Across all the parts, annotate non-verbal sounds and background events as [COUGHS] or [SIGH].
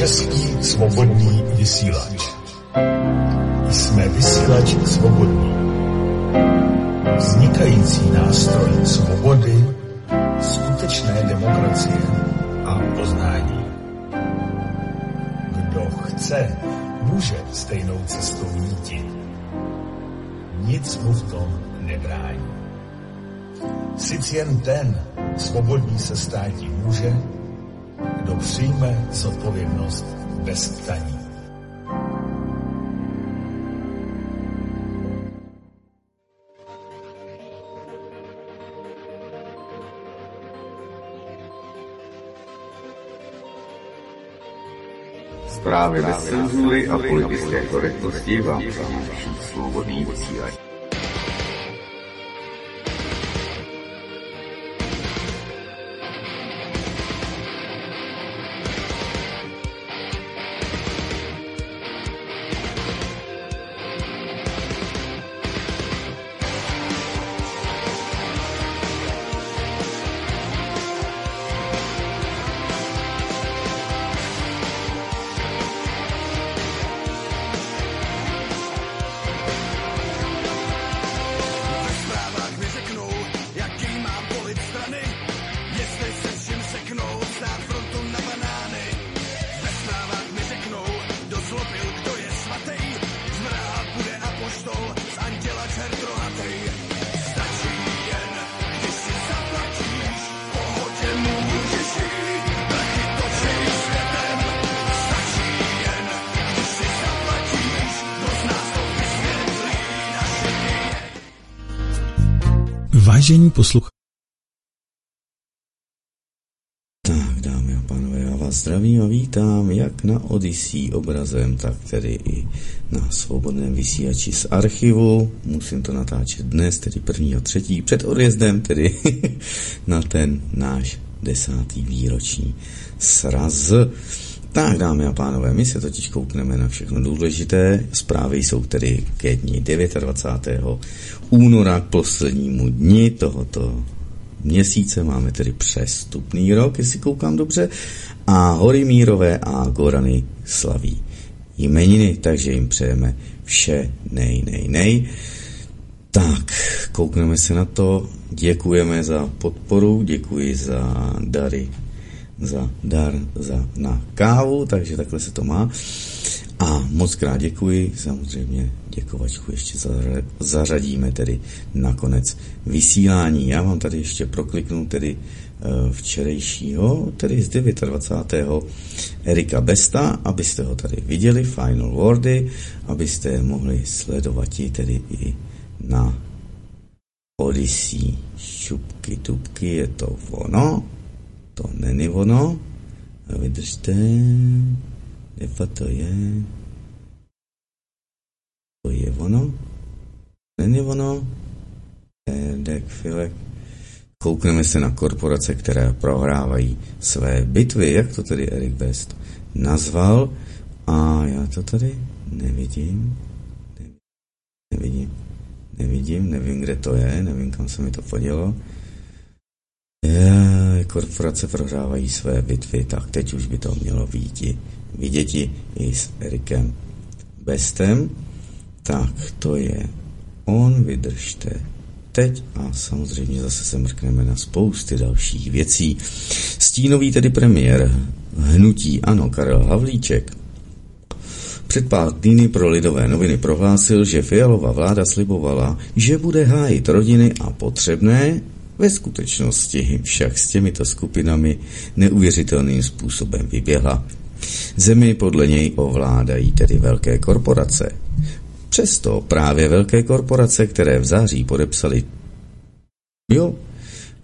Český svobodný vysílač. Jsme vysílač svobodný. Vznikající nástroj svobody, skutečné demokracie a poznání. Kdo chce, může stejnou cestou jít. Nic mu v tom nebrání. Sice jen ten svobodný se státí může, kdo přijme zodpovědnost bez ptaní. Zprávy bez cenzury a politické korektnosti vám přináší svobodný vysílač. Vážení posluchači, Tak, dámy a pánové, já vás zdravím a vítám jak na Odyssey obrazem, tak tedy i na svobodném vysílači z archivu. Musím to natáčet dnes, tedy prvního třetí, před odjezdem, tedy [LAUGHS] na ten náš desátý výroční sraz. Tak, dámy a pánové, my se totiž koukneme na všechno důležité. Zprávy jsou tedy ke dní 29. února k poslednímu dni tohoto měsíce, máme tedy přestupný rok, jestli koukám dobře, a hory Mírové a Gorany slaví jmeniny, takže jim přejeme vše nej, nej, nej. Tak, koukneme se na to, děkujeme za podporu, děkuji za dary, za dar za, na kávu, takže takhle se to má. A moc krát děkuji, samozřejmě děkovačku ještě zařa- zařadíme tedy na konec vysílání. Já vám tady ještě prokliknu tedy eh, včerejšího, tedy z 29. Erika Besta, abyste ho tady viděli, Final Wordy, abyste mohli sledovat i tedy i na Odyssey. Šupky, tupky, je to ono, to není ono, vydržte, kde to je, to je ono, není ono, Erdek, Filek, koukneme se na korporace, které prohrávají své bitvy, jak to tedy Erik Best nazval, a já to tady nevidím, nevidím, nevidím, nevím, kde to je, nevím, kam se mi to podělo. Korporace prohrávají své bitvy, tak teď už by to mělo vidět, vidět i s Erikem Bestem. Tak to je on, vydržte teď a samozřejmě zase se mrkneme na spousty dalších věcí. Stínový tedy premiér hnutí ano Karel Havlíček před pár týdny pro lidové noviny prohlásil, že Fialová vláda slibovala, že bude hájit rodiny a potřebné, ve skutečnosti však s těmito skupinami neuvěřitelným způsobem vyběhla. Zemi podle něj ovládají tedy velké korporace. Přesto právě velké korporace, které v září podepsali jo,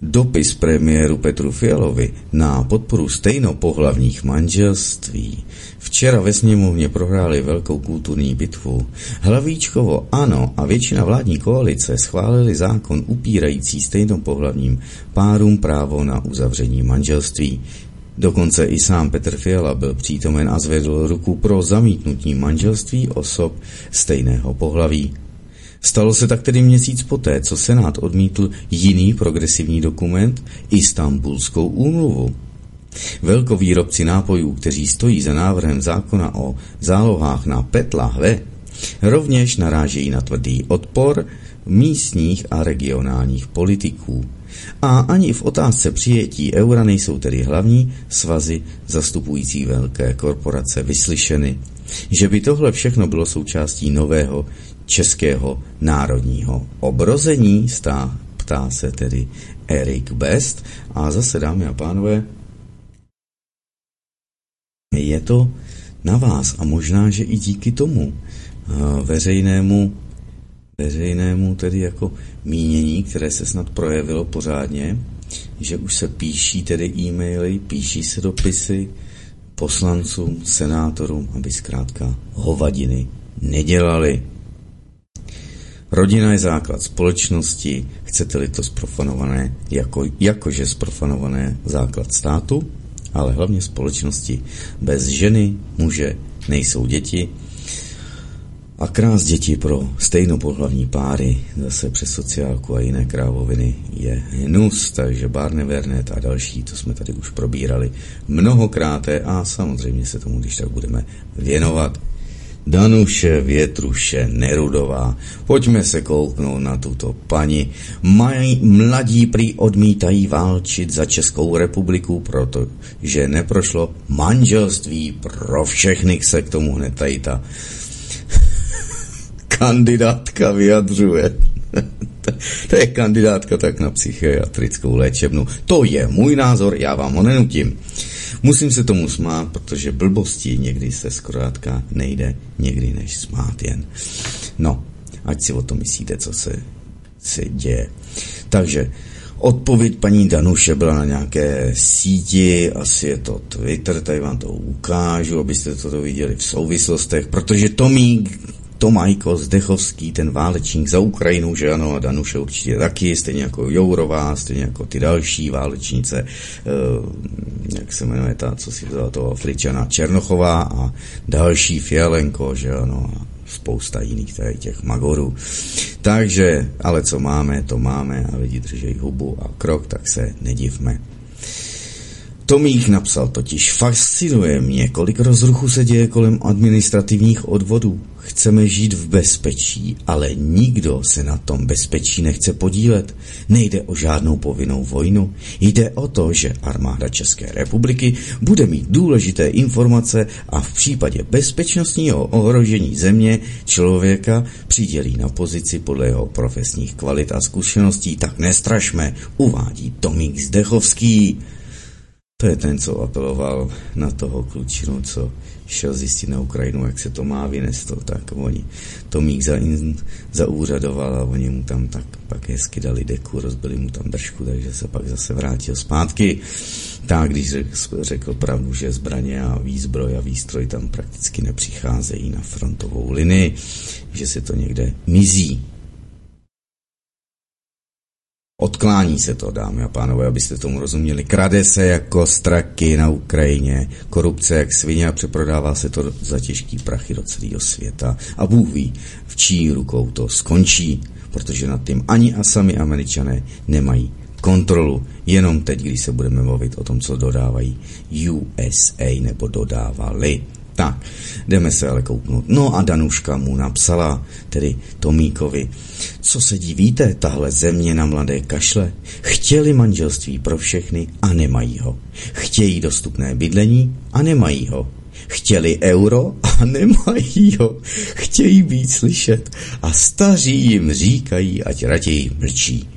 dopis premiéru Petru Fialovi na podporu stejnopohlavních manželství. Včera ve sněmovně prohráli velkou kulturní bitvu. Hlavíčkovo ano a většina vládní koalice schválili zákon upírající stejnopohlavním párům právo na uzavření manželství. Dokonce i sám Petr Fiala byl přítomen a zvedl ruku pro zamítnutí manželství osob stejného pohlaví. Stalo se tak tedy měsíc poté, co Senát odmítl jiný progresivní dokument, Istanbulskou úmluvu. Velkovýrobci nápojů, kteří stojí za návrhem zákona o zálohách na PET lahve, rovněž narážejí na tvrdý odpor místních a regionálních politiků. A ani v otázce přijetí eura nejsou tedy hlavní svazy zastupující velké korporace vyslyšeny. Že by tohle všechno bylo součástí nového českého národního obrození, stá, ptá se tedy Erik Best. A zase, dámy a pánové, je to na vás a možná, že i díky tomu eh, veřejnému, veřejnému tedy jako mínění, které se snad projevilo pořádně, že už se píší tedy e-maily, píší se dopisy poslancům, senátorům, aby zkrátka hovadiny nedělali. Rodina je základ společnosti, chcete-li to sprofanované, jako, jakože sprofanované základ státu, ale hlavně společnosti. Bez ženy, muže nejsou děti a krás děti pro stejnopohlavní páry zase přes sociálku a jiné krávoviny je hnus, takže Barney Vernet a další, to jsme tady už probírali mnohokrát a samozřejmě se tomu, když tak budeme věnovat. Danuše Větruše Nerudová. Pojďme se kouknout na tuto paní. Maj, mladí prý odmítají válčit za Českou republiku, protože neprošlo manželství pro všechny, se k tomu hned tady ta [LAUGHS] kandidátka vyjadřuje. [LAUGHS] to je kandidátka tak na psychiatrickou léčebnu. To je můj názor, já vám ho nenutím. Musím se tomu smát, protože blbosti někdy se zkrátka nejde někdy než smát jen. No, ať si o tom myslíte, co se, se děje. Takže Odpověď paní Danuše byla na nějaké síti, asi je to Twitter, tady vám to ukážu, abyste to viděli v souvislostech, protože Tomík Tomajko Zdechovský, ten válečník za Ukrajinu, že ano, a Danuše určitě taky, stejně jako Jourová, stejně jako ty další válečnice, eh, jak se jmenuje ta, co si vzala toho Afričana, Černochová a další Fialenko, že ano, a spousta jiných tady těch magorů. Takže, ale co máme, to máme a lidi drží hubu a krok, tak se nedivme. Tomík napsal totiž, fascinuje mě, kolik rozruchu se děje kolem administrativních odvodů. Chceme žít v bezpečí, ale nikdo se na tom bezpečí nechce podílet. Nejde o žádnou povinnou vojnu. Jde o to, že armáda České republiky bude mít důležité informace a v případě bezpečnostního ohrožení země člověka přidělí na pozici podle jeho profesních kvalit a zkušeností. Tak nestrašme, uvádí Tomík Zdechovský. To je ten, co apeloval na toho klučinu, co šel zjistit na Ukrajinu, jak se to má to, tak oni Tomík za, zaúřadoval a oni mu tam tak pak hezky dali deku, rozbili mu tam držku, takže se pak zase vrátil zpátky. Tak, když řekl, řekl pravdu, že zbraně a výzbroj a výstroj tam prakticky nepřicházejí na frontovou linii, že se to někde mizí. Odklání se to, dámy a pánové, abyste tomu rozuměli. Krade se jako straky na Ukrajině, korupce jak svině a přeprodává se to za těžký prachy do celého světa. A Bůh ví, v čí rukou to skončí, protože nad tím ani a sami američané nemají kontrolu. Jenom teď, když se budeme mluvit o tom, co dodávají USA nebo dodávali. Tak, jdeme se ale kouknout. No a Danuška mu napsala, tedy Tomíkovi, co se divíte, tahle země na mladé kašle? Chtěli manželství pro všechny a nemají ho. Chtějí dostupné bydlení a nemají ho. Chtěli euro a [LAUGHS] nemají ho. Chtějí být slyšet a staří jim říkají, ať raději mlčí.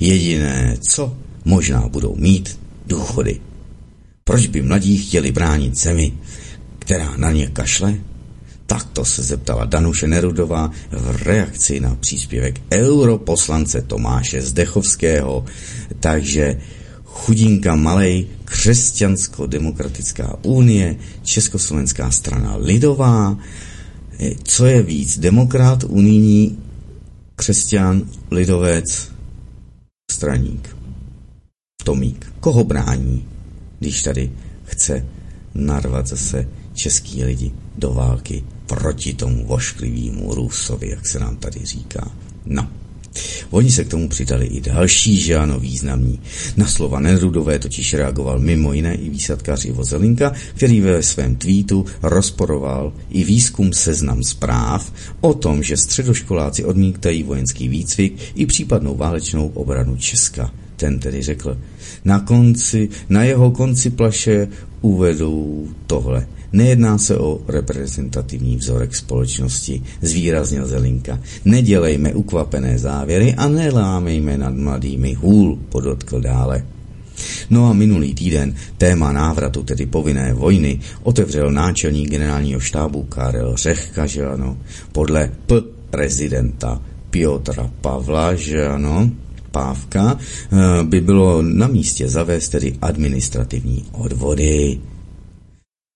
Jediné, co možná budou mít, důchody. Proč by mladí chtěli bránit zemi, která na ně kašle? Takto se zeptala Danuše Nerudová v reakci na příspěvek europoslance Tomáše Zdechovského. Takže chudinka malej křesťansko-demokratická unie, Československá strana lidová, co je víc, demokrat, unijní, křesťan, lidovec, straník, Tomík. Koho brání, když tady chce narvat zase český lidi do války proti tomu vošklivému Rusovi, jak se nám tady říká. No, Oni se k tomu přidali i další, že ano, významní. Na slova Nerudové totiž reagoval mimo jiné i výsadkář Ivo Zelinka, který ve svém tweetu rozporoval i výzkum seznam zpráv o tom, že středoškoláci odmítají vojenský výcvik i případnou válečnou obranu Česka. Ten tedy řekl, na konci, na jeho konci plaše uvedou tohle. Nejedná se o reprezentativní vzorek společnosti, zvýraznil Zelinka. Nedělejme ukvapené závěry a nelámejme nad mladými hůl, podotkl dále. No a minulý týden téma návratu, tedy povinné vojny, otevřel náčelník generálního štábu Karel Řehka, že ano, podle P prezidenta Piotra Pavla, že ano, Pávka, eh, by bylo na místě zavést tedy administrativní odvody.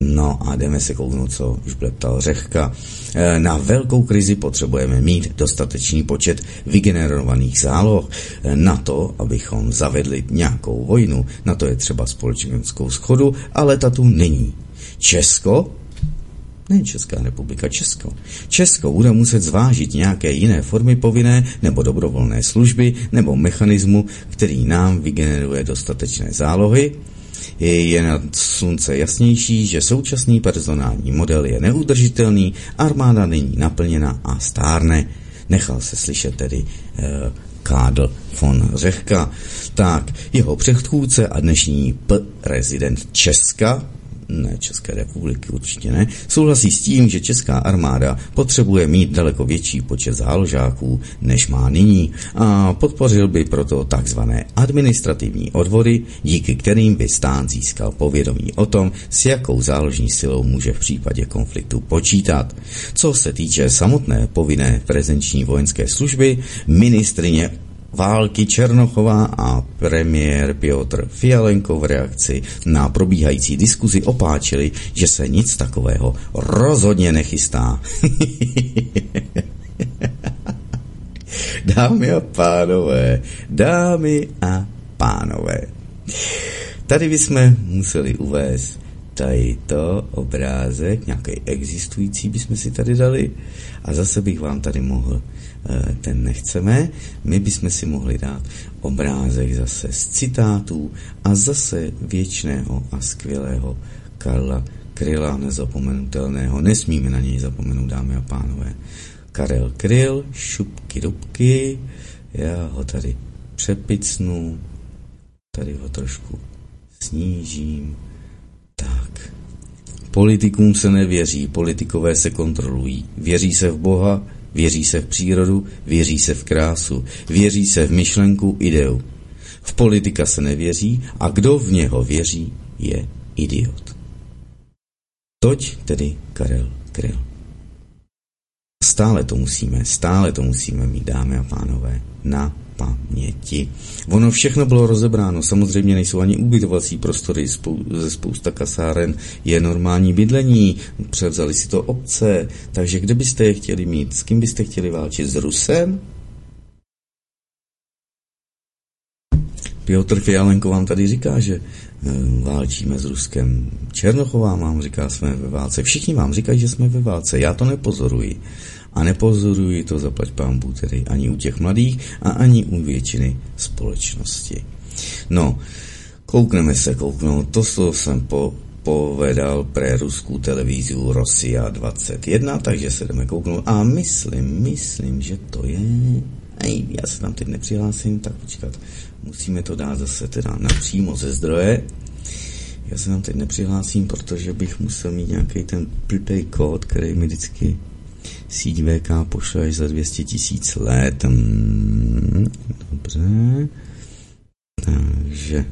No a jdeme se kouknout, co už ptal Řehka. E, na velkou krizi potřebujeme mít dostatečný počet vygenerovaných záloh e, na to, abychom zavedli nějakou vojnu. Na to je třeba společenskou schodu, ale ta tu není. Česko ne Česká republika, Česko. Česko bude muset zvážit nějaké jiné formy povinné nebo dobrovolné služby nebo mechanismu, který nám vygeneruje dostatečné zálohy, je nad slunce jasnější, že současný personální model je neudržitelný, armáda není naplněna a stárne. Nechal se slyšet tedy eh, Kádl von Řehka. Tak, jeho předchůdce a dnešní P rezident Česka, ne České republiky, určitě ne, souhlasí s tím, že česká armáda potřebuje mít daleko větší počet záložáků, než má nyní a podpořil by proto takzvané administrativní odvody, díky kterým by stát získal povědomí o tom, s jakou záložní silou může v případě konfliktu počítat. Co se týče samotné povinné prezenční vojenské služby, ministrině války Černochová a premiér Piotr Fialenko v reakci na probíhající diskuzi opáčili, že se nic takového rozhodně nechystá. [LAUGHS] dámy a pánové, dámy a pánové. Tady bychom museli uvést tady to obrázek, nějaký existující bychom si tady dali a zase bych vám tady mohl ten nechceme. My bychom si mohli dát obrázek zase z citátů a zase věčného a skvělého Karla Kryla, nezapomenutelného. Nesmíme na něj zapomenout, dámy a pánové. Karel Kryl, šupky dubky, já ho tady přepicnu, tady ho trošku snížím. Tak. Politikům se nevěří, politikové se kontrolují. Věří se v Boha, Věří se v přírodu, věří se v krásu, věří se v myšlenku, ideu. V politika se nevěří a kdo v něho věří, je idiot. Toť tedy Karel Kryl. Stále to musíme, stále to musíme mít, dámy a pánové, na paměti. Ono všechno bylo rozebráno, samozřejmě nejsou ani ubytovací prostory, spou- ze spousta kasáren je normální bydlení, převzali si to obce, takže kde byste je chtěli mít, s kým byste chtěli válčit, s Rusem? Piotr Fialenko vám tady říká, že eh, válčíme s Ruskem. Černochová vám říká, jsme ve válce. Všichni vám říkají, že jsme ve válce. Já to nepozoruji. A nepozoruji to zaplať pámbu tedy ani u těch mladých a ani u většiny společnosti. No, koukneme se, kouknout. To, co jsem po, povedal pre ruskou televíziu Rosia 21, takže se jdeme kouknout. A myslím, myslím, že to je... Ej, já se tam teď nepřihlásím, tak počkat. Musíme to dát zase teda napřímo ze zdroje. Já se tam teď nepřihlásím, protože bych musel mít nějaký ten blbý kód, který mi vždycky síť VK pošle až za 200 tisíc let. Hmm, dobře. Takže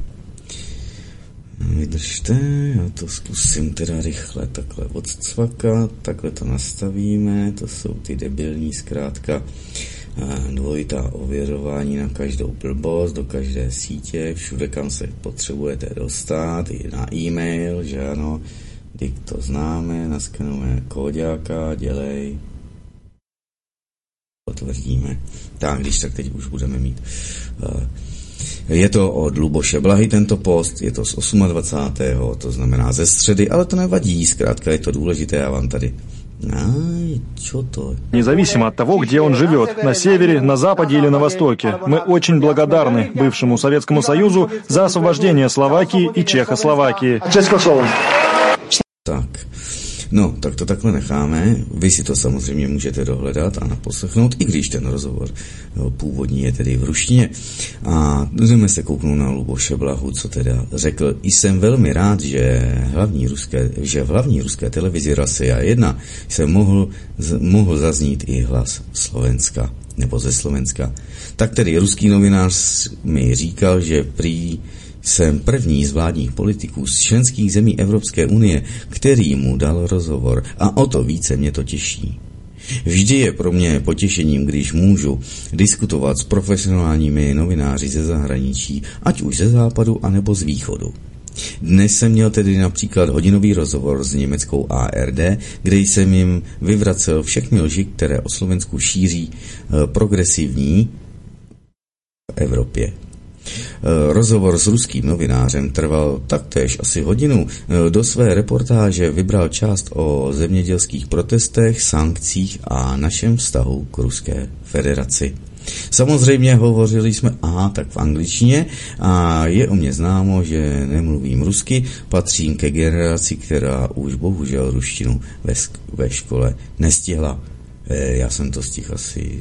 vydržte, já to zkusím teda rychle takhle odcvakat, takhle to nastavíme, to jsou ty debilní zkrátka dvojitá ověřování na každou blbost, do každé sítě, všude, kam se potřebujete dostat, i na e-mail, že ano, Dik to známe, naskenujeme kóďáka, dělej, potvrdíme. Tak, když tak teď už budeme mít. Eh, je to od Luboše Blahy tento post, je to z 28. to znamená ze středy, ale to nevadí, zkrátka je to důležité, já vám tady Aj, Čo to? Независимо от того, где он живет, на севере, на западе или на востоке, мы очень благодарны бывшему Советскому Союзу за освобождение Словакии и Чехословакии. Tak. No, tak to takhle necháme. Vy si to samozřejmě můžete dohledat a naposlechnout, i když ten rozhovor původní je tedy v ruštině. A jdeme se kouknout na Luboše Blahu, co teda řekl. Jsem velmi rád, že, hlavní ruské, že v hlavní ruské televizi Rasia 1 se mohl, mohl zaznít i hlas Slovenska nebo ze Slovenska. Tak tedy ruský novinář mi říkal, že prý jsem první z vládních politiků z členských zemí Evropské unie, který mu dal rozhovor a o to více mě to těší. Vždy je pro mě potěšením, když můžu diskutovat s profesionálními novináři ze zahraničí, ať už ze západu, anebo z východu. Dnes jsem měl tedy například hodinový rozhovor s německou ARD, kde jsem jim vyvracel všechny lži, které o Slovensku šíří eh, progresivní v Evropě. Eh, rozhovor s ruským novinářem trval taktéž asi hodinu. Eh, do své reportáže vybral část o zemědělských protestech, sankcích a našem vztahu k Ruské federaci. Samozřejmě hovořili jsme, aha, tak v angličtině a je o mě známo, že nemluvím rusky, patřím ke generaci, která už bohužel ruštinu ve, ve škole nestihla. E, já jsem to stihl asi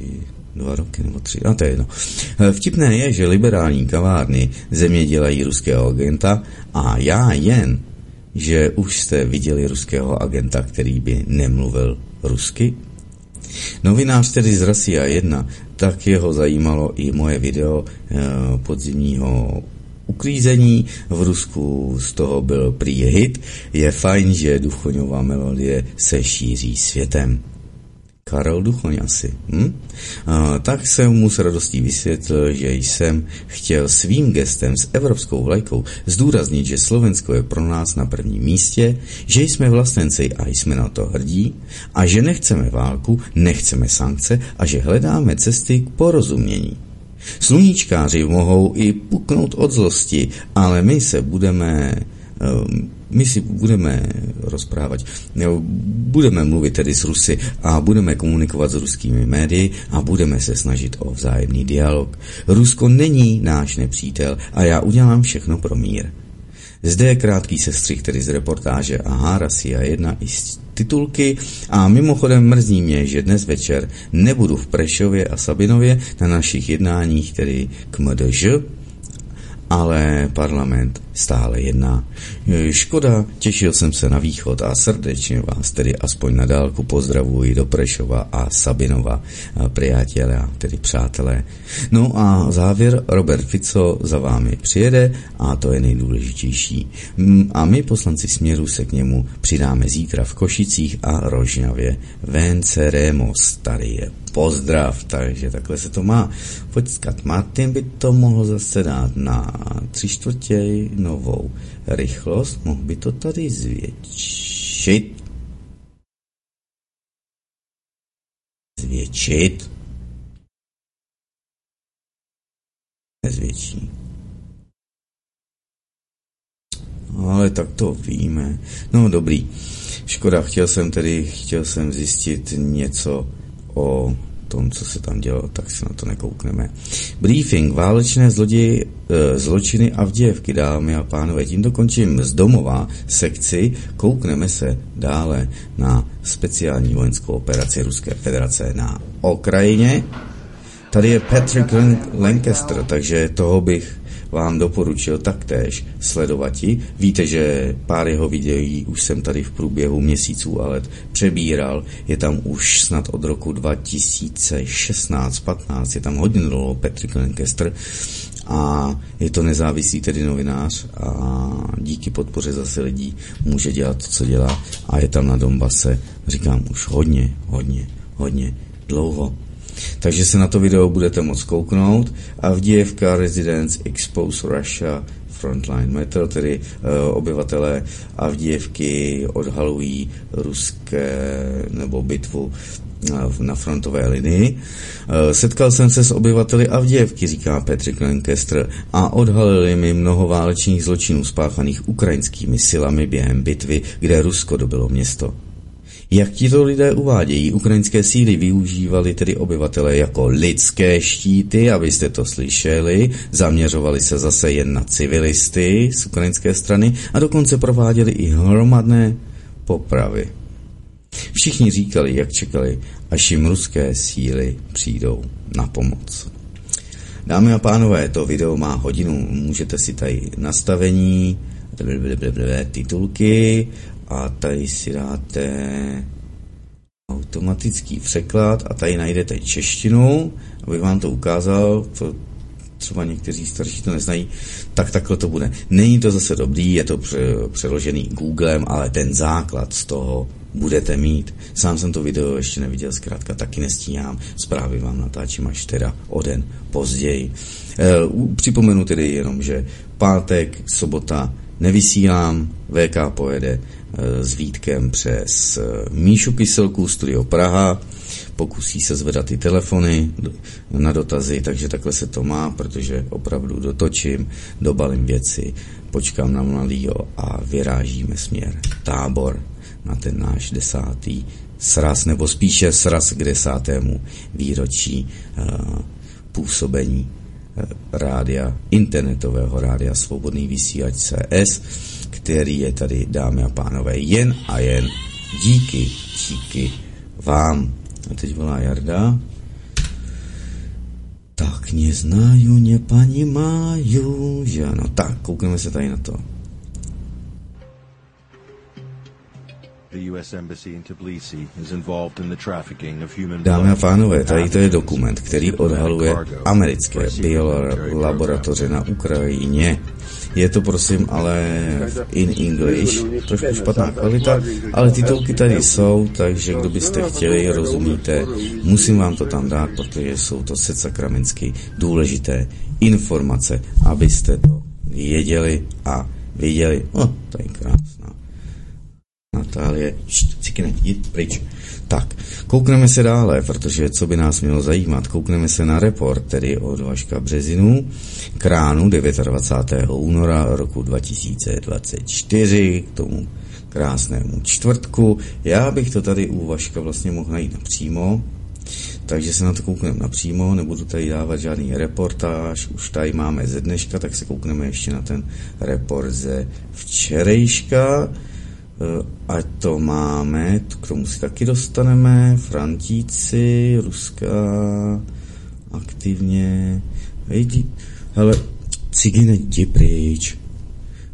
dva roky nebo tři, a to je jedno. Eh, vtipné je, že liberální kavárny země dělají ruského agenta a já jen, že už jste viděli ruského agenta, který by nemluvil rusky. Novinář tedy z Rasia 1, tak jeho zajímalo i moje video e, podzimního uklízení. V Rusku z toho byl prý hit. Je fajn, že duchoňová melodie se šíří světem. Karel Duchoň asi. Hm? A, tak jsem mu s radostí vysvětlil, že jsem chtěl svým gestem s evropskou vlajkou zdůraznit, že Slovensko je pro nás na prvním místě, že jsme vlastenci a jsme na to hrdí a že nechceme válku, nechceme sankce a že hledáme cesty k porozumění. Sluníčkáři mohou i puknout od zlosti, ale my se budeme my si budeme rozprávat, budeme mluvit tedy s Rusy a budeme komunikovat s ruskými médii a budeme se snažit o vzájemný dialog. Rusko není náš nepřítel a já udělám všechno pro mír. Zde je krátký sestřih tedy z reportáže Aha, Rasia 1 i z titulky a mimochodem mrzí mě, že dnes večer nebudu v Prešově a Sabinově na našich jednáních, tedy k MDŽ, ale parlament stále jedná. Škoda, těšil jsem se na východ a srdečně vás tedy aspoň na dálku pozdravuji do Prešova a Sabinova, priatelé, tedy přátelé. No a závěr, Robert Fico za vámi přijede a to je nejdůležitější. A my poslanci Směru se k němu přidáme zítra v Košicích a Rožňavě. Venceremos, tady je pozdrav, takže takhle se to má. Počkat, Martin by to mohl zase dát na tři čtvrtě novou rychlost, mohl by to tady zvětšit. Zvětšit. Nezvětší. Ale tak to víme. No dobrý. Škoda, chtěl jsem tedy, chtěl jsem zjistit něco o tom, co se tam dělo, tak se na to nekoukneme. Briefing, válečné zloději, e, zločiny a vděvky, dámy a pánové. Tím dokončím z domova sekci, koukneme se dále na speciální vojenskou operaci Ruské federace na Ukrajině. Tady je Patrick Lancaster, takže toho bych vám doporučil taktéž sledovati. Víte, že pár jeho videí už jsem tady v průběhu měsíců a let přebíral. Je tam už snad od roku 2016-15, je tam hodně dlouho Patrick Lancaster a je to nezávislý tedy novinář a díky podpoře zase lidí může dělat to, co dělá a je tam na Donbase, říkám, už hodně, hodně, hodně dlouho. Takže se na to video budete moct kouknout. Avdiivka Residence Expose Russia Frontline Metal, tedy uh, obyvatelé Avdiivky odhalují ruské nebo bitvu na frontové linii. Eh, setkal jsem se s obyvateli Avděvky, říká Patrick Lancaster, a odhalili mi mnoho válečných zločinů spáchaných ukrajinskými silami během bitvy, kde Rusko dobilo město. Jak tito lidé uvádějí, ukrajinské síly využívali tedy obyvatele jako lidské štíty, abyste to slyšeli, zaměřovali se zase jen na civilisty z ukrajinské strany a dokonce prováděli i hromadné popravy. Všichni říkali, jak čekali, až jim ruské síly přijdou na pomoc. Dámy a pánové, to video má hodinu, můžete si tady nastavení, titulky a tady si dáte automatický překlad a tady najdete češtinu, abych vám to ukázal, to třeba někteří starší to neznají, tak takhle to bude. Není to zase dobrý, je to přeložený Googlem, ale ten základ z toho budete mít. Sám jsem to video ještě neviděl, zkrátka taky nestíhám. Zprávy vám natáčím až teda o den později. E, připomenu tedy jenom, že pátek, sobota nevysílám, VK pojede s Vítkem přes e, Míšu Kyselku, Studio Praha, pokusí se zvedat ty telefony na dotazy, takže takhle se to má, protože opravdu dotočím, dobalím věci, počkám na mladýho a vyrážíme směr tábor na ten náš desátý sraz, nebo spíše sraz k desátému výročí uh, působení uh, rádia, internetového rádia Svobodný vysílač CS, který je tady, dámy a pánové, jen a jen díky, díky vám. A teď volá Jarda. Tak neznaju, nepanimaju, že ano. Tak, koukneme se tady na to. Dámy a pánové, tady to je dokument, který odhaluje americké biolaboratoře na Ukrajině. Je to prosím ale in English, trošku špatná kvalita, ale titulky tady jsou, takže kdo byste chtěli, rozumíte, musím vám to tam dát, protože jsou to set sakramensky důležité informace, abyste to věděli a viděli. O, to je krásná. Natálie, cikne, jít pryč. Tak, koukneme se dále, protože co by nás mělo zajímat, koukneme se na report, tedy od Vaška Březinu, kránu 29. února roku 2024, k tomu krásnému čtvrtku. Já bych to tady u Vaška vlastně mohl najít napřímo, takže se na to koukneme napřímo, nebudu tady dávat žádný reportáž, už tady máme ze dneška, tak se koukneme ještě na ten report ze včerejška. Eh, a to máme, k tomu si taky dostaneme, Frantíci, Ruská, aktivně, vidí, hele, cigine, jdi pryč.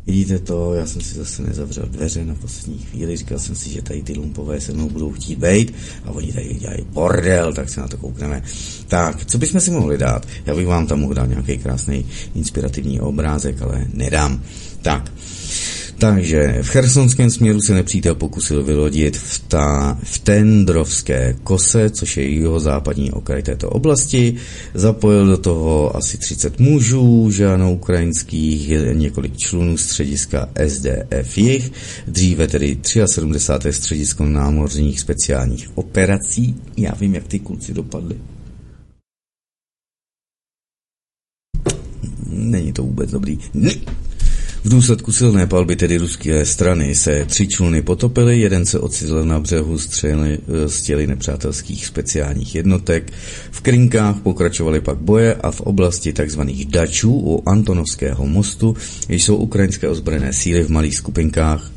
Vidíte to, já jsem si zase nezavřel dveře na poslední chvíli, říkal jsem si, že tady ty lumpové se mnou budou chtít bejt a oni tady dělají bordel, tak se na to koukneme. Tak, co bychom si mohli dát? Já bych vám tam mohl dát nějaký krásný inspirativní obrázek, ale nedám. Tak, takže v chersonském směru se nepřítel pokusil vylodit v, ta, v Tendrovské kose, což je jeho západní okraj této oblasti. Zapojil do toho asi 30 mužů, žáno ukrajinských, několik člunů střediska SDF jich, dříve tedy 73. středisko námořních speciálních operací. Já vím, jak ty kluci dopadly. Není to vůbec dobrý. Ne. V důsledku silné palby tedy ruské strany se tři čluny potopily, jeden se ocitl na břehu z těly nepřátelských speciálních jednotek. V Krinkách pokračovaly pak boje a v oblasti tzv. dačů u Antonovského mostu jsou ukrajinské ozbrojené síly v malých skupinkách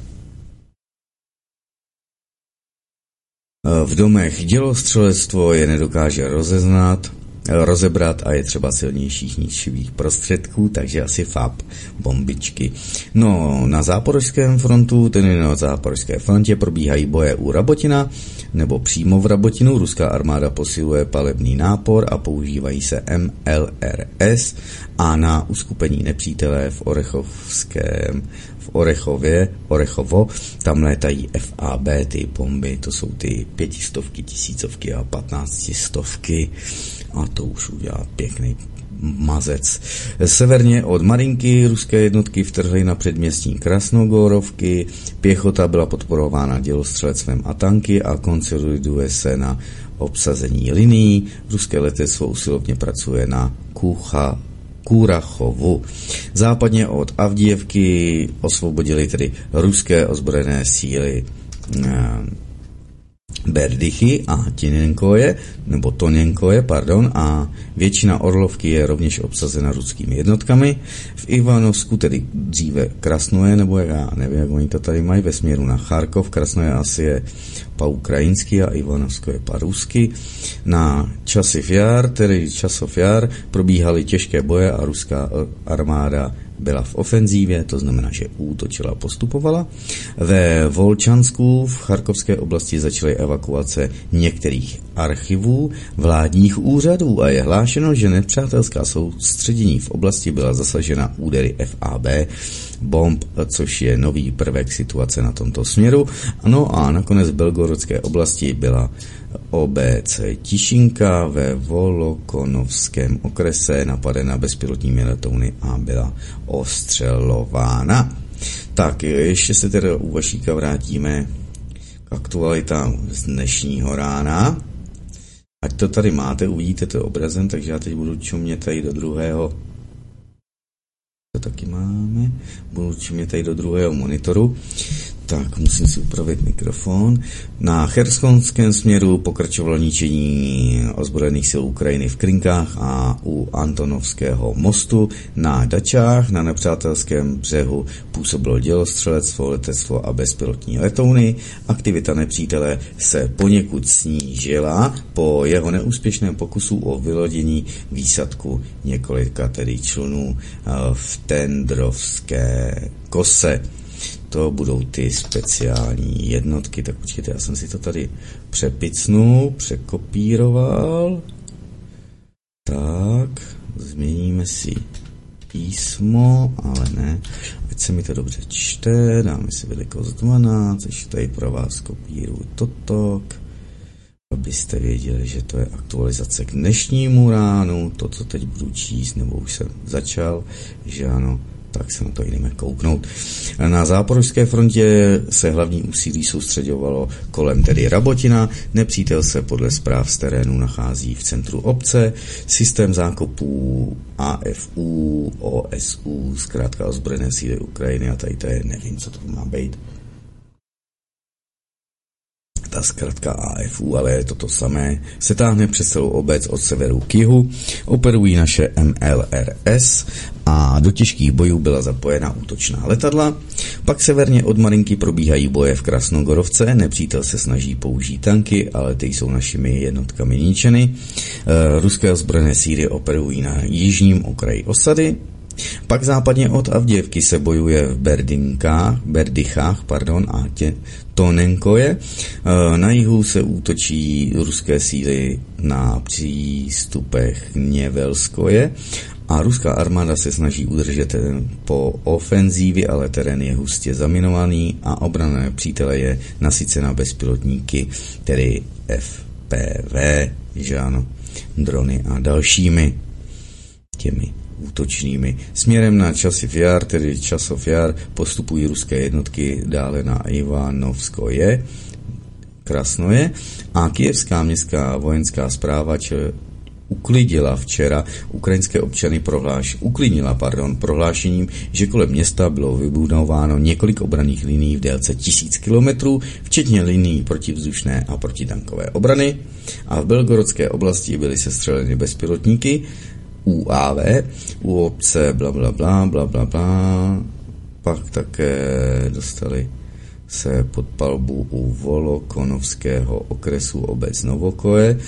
V domech dělostřelectvo je nedokáže rozeznat, rozebrat a je třeba silnějších ničivých prostředků, takže asi FAP, bombičky. No, na záporožském frontu, tedy na záporožské frontě probíhají boje u Rabotina, nebo přímo v Rabotinu. Ruská armáda posiluje palebný nápor a používají se MLRS a na uskupení nepřítele v Orechovském v Orechově, Orechovo, tam létají FAB, ty bomby, to jsou ty pětistovky, tisícovky a patnáctistovky a to už udělá pěkný mazec. Severně od Marinky ruské jednotky vtrhly na předměstní Krasnogorovky, pěchota byla podporována dělostřelectvem a tanky a konsoliduje se na obsazení linií. Ruské letectvo usilovně pracuje na Kucha, Kurachovu. Západně od Avdijevky osvobodili tedy ruské ozbrojené síly Berdychy a Tinenkoje, nebo Toněnkoje, pardon, a většina Orlovky je rovněž obsazena ruskými jednotkami. V Ivanovsku, tedy dříve Krasnoje, nebo já nevím, jak oni to tady mají, ve směru na Charkov, Krasnoje asi je pa-ukrajinsky a Ivanovsko je pa-rusky. Na Časiv jar, tedy Časov jar, probíhaly těžké boje a ruská armáda byla v ofenzívě, to znamená, že útočila a postupovala. Ve Volčansku v Charkovské oblasti začaly evakuace některých archivů vládních úřadů a je hlášeno, že nepřátelská soustředění v oblasti byla zasažena údery FAB bomb, což je nový prvek situace na tomto směru. No a nakonec v Belgorodské oblasti byla OBC Tišinka ve Volokonovském okrese napadena bezpilotními letouny a byla ostřelována. Tak, ještě se teda u Vašíka vrátíme k aktualitám z dnešního rána. Ať to tady máte, uvidíte to obrazem, takže já teď budu čumět tady do druhého to taky máme. Budu čumět tady do druhého monitoru. Tak, musím si upravit mikrofon. Na Chersonském směru pokračovalo ničení ozbrojených sil Ukrajiny v Krinkách a u Antonovského mostu na Dačách na nepřátelském břehu působilo dělostřelectvo, letectvo a bezpilotní letouny. Aktivita nepřítele se poněkud snížila po jeho neúspěšném pokusu o vylodění výsadku několika tedy člunů eh, v Tendrovské kose to budou ty speciální jednotky. Tak počkejte, já jsem si to tady přepicnul, překopíroval. Tak, změníme si písmo, ale ne, ať se mi to dobře čte, dáme si velikost 12, ještě tady pro vás kopíruju toto, abyste věděli, že to je aktualizace k dnešnímu ránu, to, co teď budu číst, nebo už jsem začal, že ano, tak se na to jdeme kouknout. Na záporožské frontě se hlavní úsilí soustředovalo kolem tedy Rabotina. Nepřítel se podle zpráv z terénu nachází v centru obce. Systém zákopů AFU, OSU, zkrátka ozbrojené síly Ukrajiny a tady to je, nevím, co to má být ta zkrátka AFU, ale je to to samé, se táhne přes celou obec od severu k jihu, operují naše MLRS a do těžkých bojů byla zapojena útočná letadla. Pak severně od Marinky probíhají boje v Krasnogorovce, nepřítel se snaží použít tanky, ale ty jsou našimi jednotkami ničeny. E, ruské ozbrojené síly operují na jižním okraji osady, pak západně od Avděvky se bojuje v Berdinkách, Berdychách pardon, a tě, Tonenkoje. E, na jihu se útočí ruské síly na přístupech Něvelskoje a ruská armáda se snaží udržet po ofenzívě, ale terén je hustě zaminovaný a obrana přítele je nasycena bezpilotníky, tedy FPV, že ano, drony a dalšími těmi útočnými. Směrem na Časiv Jar, tedy Časov Jar, postupují ruské jednotky dále na Ivanovskoje, Krasnoje a kijevská městská vojenská zpráva č- uklidila včera ukrajinské občany prohláš, uklidnila pardon, prohlášením, že kolem města bylo vybudováno několik obraných linií v délce tisíc kilometrů, včetně linií protivzdušné a protitankové obrany a v Belgorodské oblasti byly sestřeleny bezpilotníky UAV, u obce bla bla bla bla bla bla, pak také dostali se pod palbu u Volokonovského okresu obec Novokoje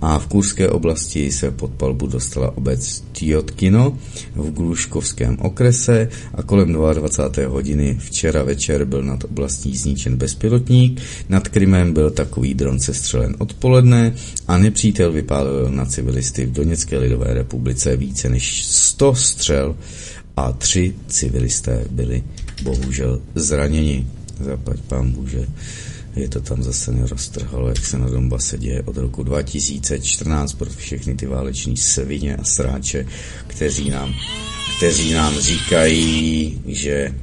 a v Kurské oblasti se pod palbu dostala obec Tjotkino v Gluškovském okrese a kolem 22. hodiny včera večer byl nad oblastí zničen bezpilotník, nad Krymem byl takový dron sestřelen odpoledne a nepřítel vypálil na civilisty v Doněcké lidové republice více než 100 střel a tři civilisté byli bohužel zraněni zaplať pán že je to tam zase neroztrhalo, jak se na Donbase děje od roku 2014 pro všechny ty váleční svině a sráče, kteří nám, kteří nám říkají, že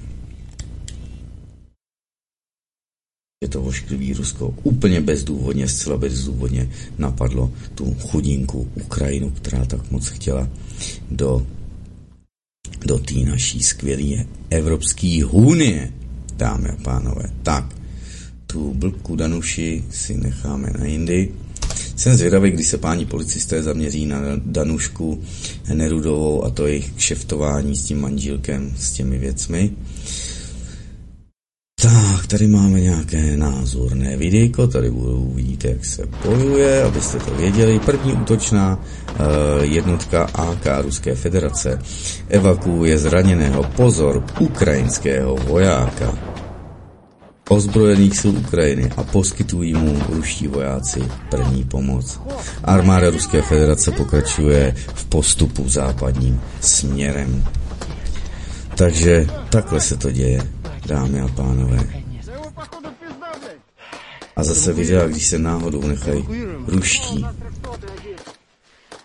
že to vošklivý Rusko úplně bezdůvodně, zcela bezdůvodně napadlo tu chudinku Ukrajinu, která tak moc chtěla do, do té naší skvělé Evropské unie dámy a pánové. Tak, tu blbku Danuši si necháme na jindy. Jsem zvědavý, kdy se páni policisté zaměří na Danušku Nerudovou a to jejich kšeftování s tím manžílkem, s těmi věcmi. Tak, tady máme nějaké názorné videjko, tady budou vidíte, jak se bojuje, abyste to věděli. První útočná uh, jednotka AK Ruské federace evakuuje zraněného pozor ukrajinského vojáka ozbrojených sil Ukrajiny a poskytují mu ruští vojáci první pomoc. Armáda Ruské federace pokračuje v postupu západním směrem. Takže takhle se to děje dámy a pánové. A zase videa, když se náhodou nechají ruští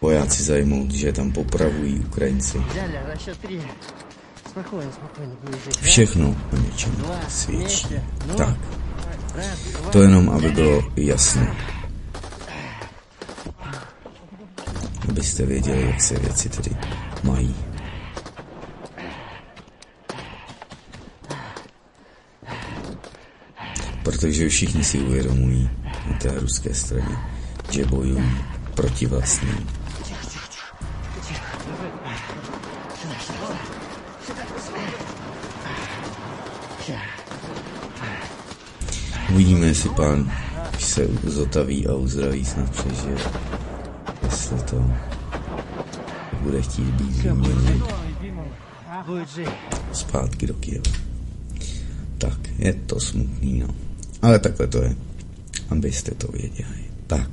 vojáci zajmout, že tam popravují Ukrajinci. Všechno o něčem svědčí. Tak. To jenom, aby bylo jasno. Abyste věděli, jak se věci tedy mají. Protože všichni si uvědomují na té ruské straně, že bojují proti vlastním. Uvidíme, jestli pán se zotaví a uzdraví snad přežije. Jestli to bude chtít být vyměněn zpátky do Kieva. Tak, je to smutný, no. Ale takhle to je, abyste to věděli. Tak,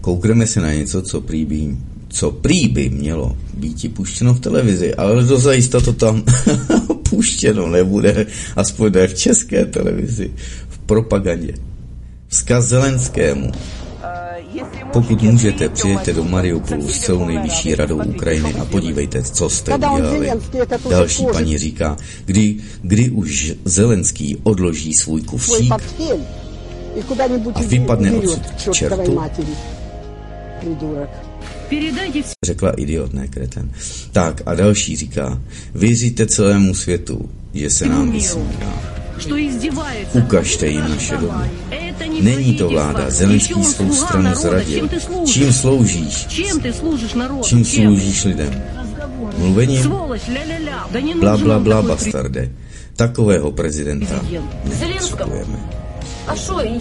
koukneme se na něco, co prý by, co prý by mělo být puštěno v televizi, ale dozajista to tam [LAUGHS] puštěno nebude, aspoň ne v české televizi, v propagandě. Vzkaz Zelenskému. Pokud můžete, přijďte do Mariupolu s celou nejvyšší radou Ukrajiny a podívejte, co jste udělali. Další paní říká, kdy, kdy už Zelenský odloží svůj kufřík a vypadne odsud k čertu. Řekla idiot, ne kreten. Tak a další říká, vyříte celému světu, že se nám vysmívá. Ukažte jim naše domy. Není to vláda. Zelenský svou stranu zradil. Čím sloužíš? Čím sloužíš lidem? Mluvením? Bla, bla, bla, bastarde. Takového prezidenta nepotřebujeme.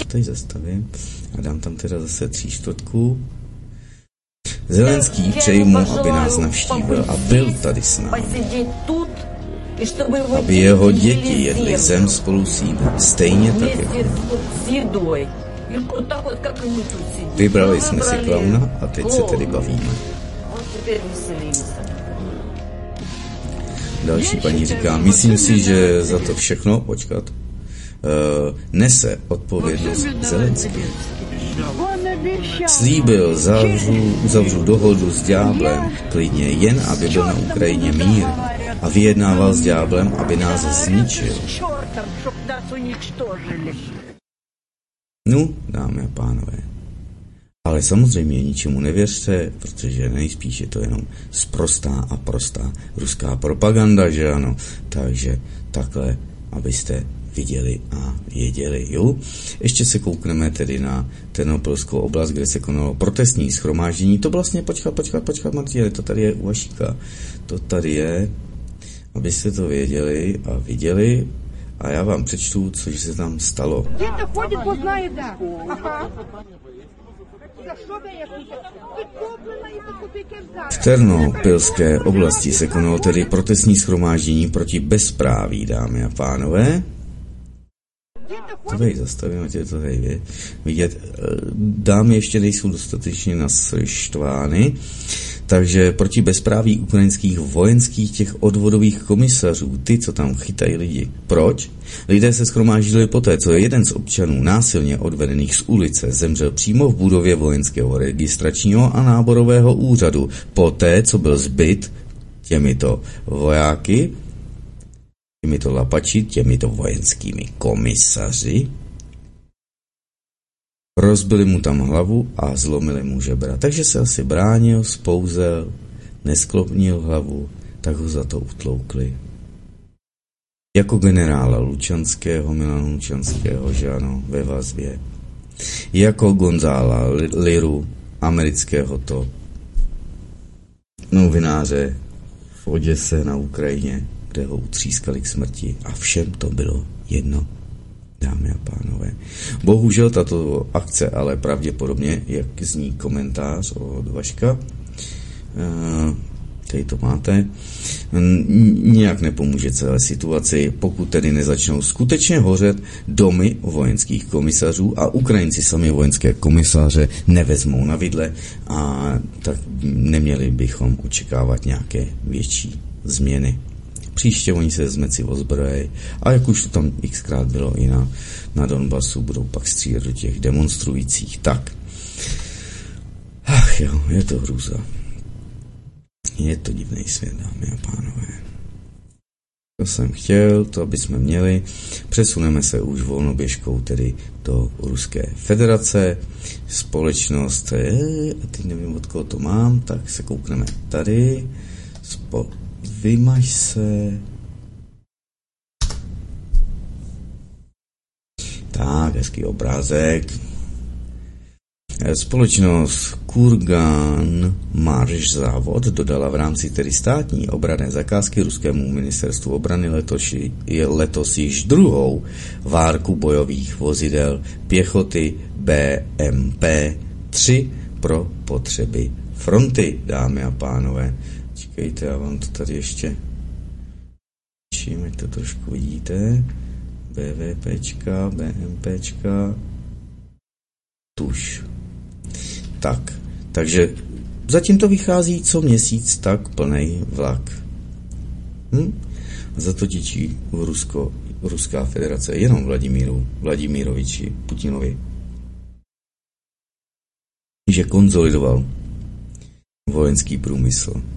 Tady zastavím a dám tam teda zase tří čtvrtku. Zelenský přeji mu, aby nás navštívil a byl tady s námi aby jeho děti jedli zem spolu s ním, stejně tak jako Vybrali jsme si klauna a teď se tedy bavíme. Další paní říká, myslím si, že za to všechno, počkat, uh, nese odpovědnost Zelenský. Slíbil, zavřu, uzavřu dohodu s ďáblem, klidně jen, aby byl na Ukrajině mír a vyjednával s ďáblem, aby nás zničil. No, dámy a pánové. Ale samozřejmě ničemu nevěřte, protože nejspíš je to jenom sprostá a prostá ruská propaganda, že ano. Takže takhle, abyste viděli a věděli. Jo? Ještě se koukneme tedy na Ternopilskou oblast, kde se konalo protestní schromáždění. To vlastně, počkat, počkat, počkat, Martine, to tady je u Vašíka. To tady je, abyste to věděli a viděli. A já vám přečtu, co se tam stalo. V Ternopilské oblasti se konalo tedy protestní schromáždění proti bezpráví, dámy a pánové. To tady zastavím, je to tady vidět. Dámy ještě nejsou dostatečně nasštvány. Takže proti bezpráví ukrajinských vojenských těch odvodových komisařů, ty, co tam chytají lidi. Proč? Lidé se schromáždili poté, co jeden z občanů násilně odvedených z ulice zemřel přímo v budově vojenského registračního a náborového úřadu, poté, co byl zbyt těmito vojáky, těmito lapači, těmito vojenskými komisaři, Rozbili mu tam hlavu a zlomili mu žebra. Takže se asi bránil, spouzel, nesklopnil hlavu, tak ho za to utloukli. jako generála Lučanského, Milana Lučanského, že ano, ve vazbě, jako Gonzála Liru, amerického to novináře v Oděse na Ukrajině, kde ho utřískali k smrti a všem to bylo jedno, dámy a pánové. Bohužel tato akce, ale pravděpodobně, jak zní komentář od Vaška, eh, tady to máte, nijak nepomůže celé situaci, pokud tedy nezačnou skutečně hořet domy vojenských komisařů a Ukrajinci sami vojenské komisaře nevezmou na vidle a tak neměli bychom očekávat nějaké větší změny. Příště oni se zmeci ozbrojí a jak už to tam xkrát bylo i na, na Donbasu, budou pak střílet do těch demonstrujících. Tak. Ach jo, je to hrůza. Je to divný svět, dámy a pánové. To jsem chtěl, to aby jsme měli. Přesuneme se už volnoběžkou tedy do Ruské federace. Společnost, je, a teď nevím, od koho to mám, tak se koukneme tady. Spo, vymaž se. Tak, hezký obrázek. Společnost Kurgan Marš závod dodala v rámci tedy státní obrané zakázky ruskému ministerstvu obrany letos, letos již druhou várku bojových vozidel pěchoty BMP-3 pro potřeby fronty, dámy a pánové. Čekejte, já vám to tady ještě čím, ať to trošku vidíte. BVPčka, BMPčka, tuš. Tak, takže zatím to vychází co měsíc tak plný vlak. Hm? Za to v Rusko, Ruská federace jenom Vladimíru, Vladimíroviči Putinovi. Že konzolidoval vojenský průmysl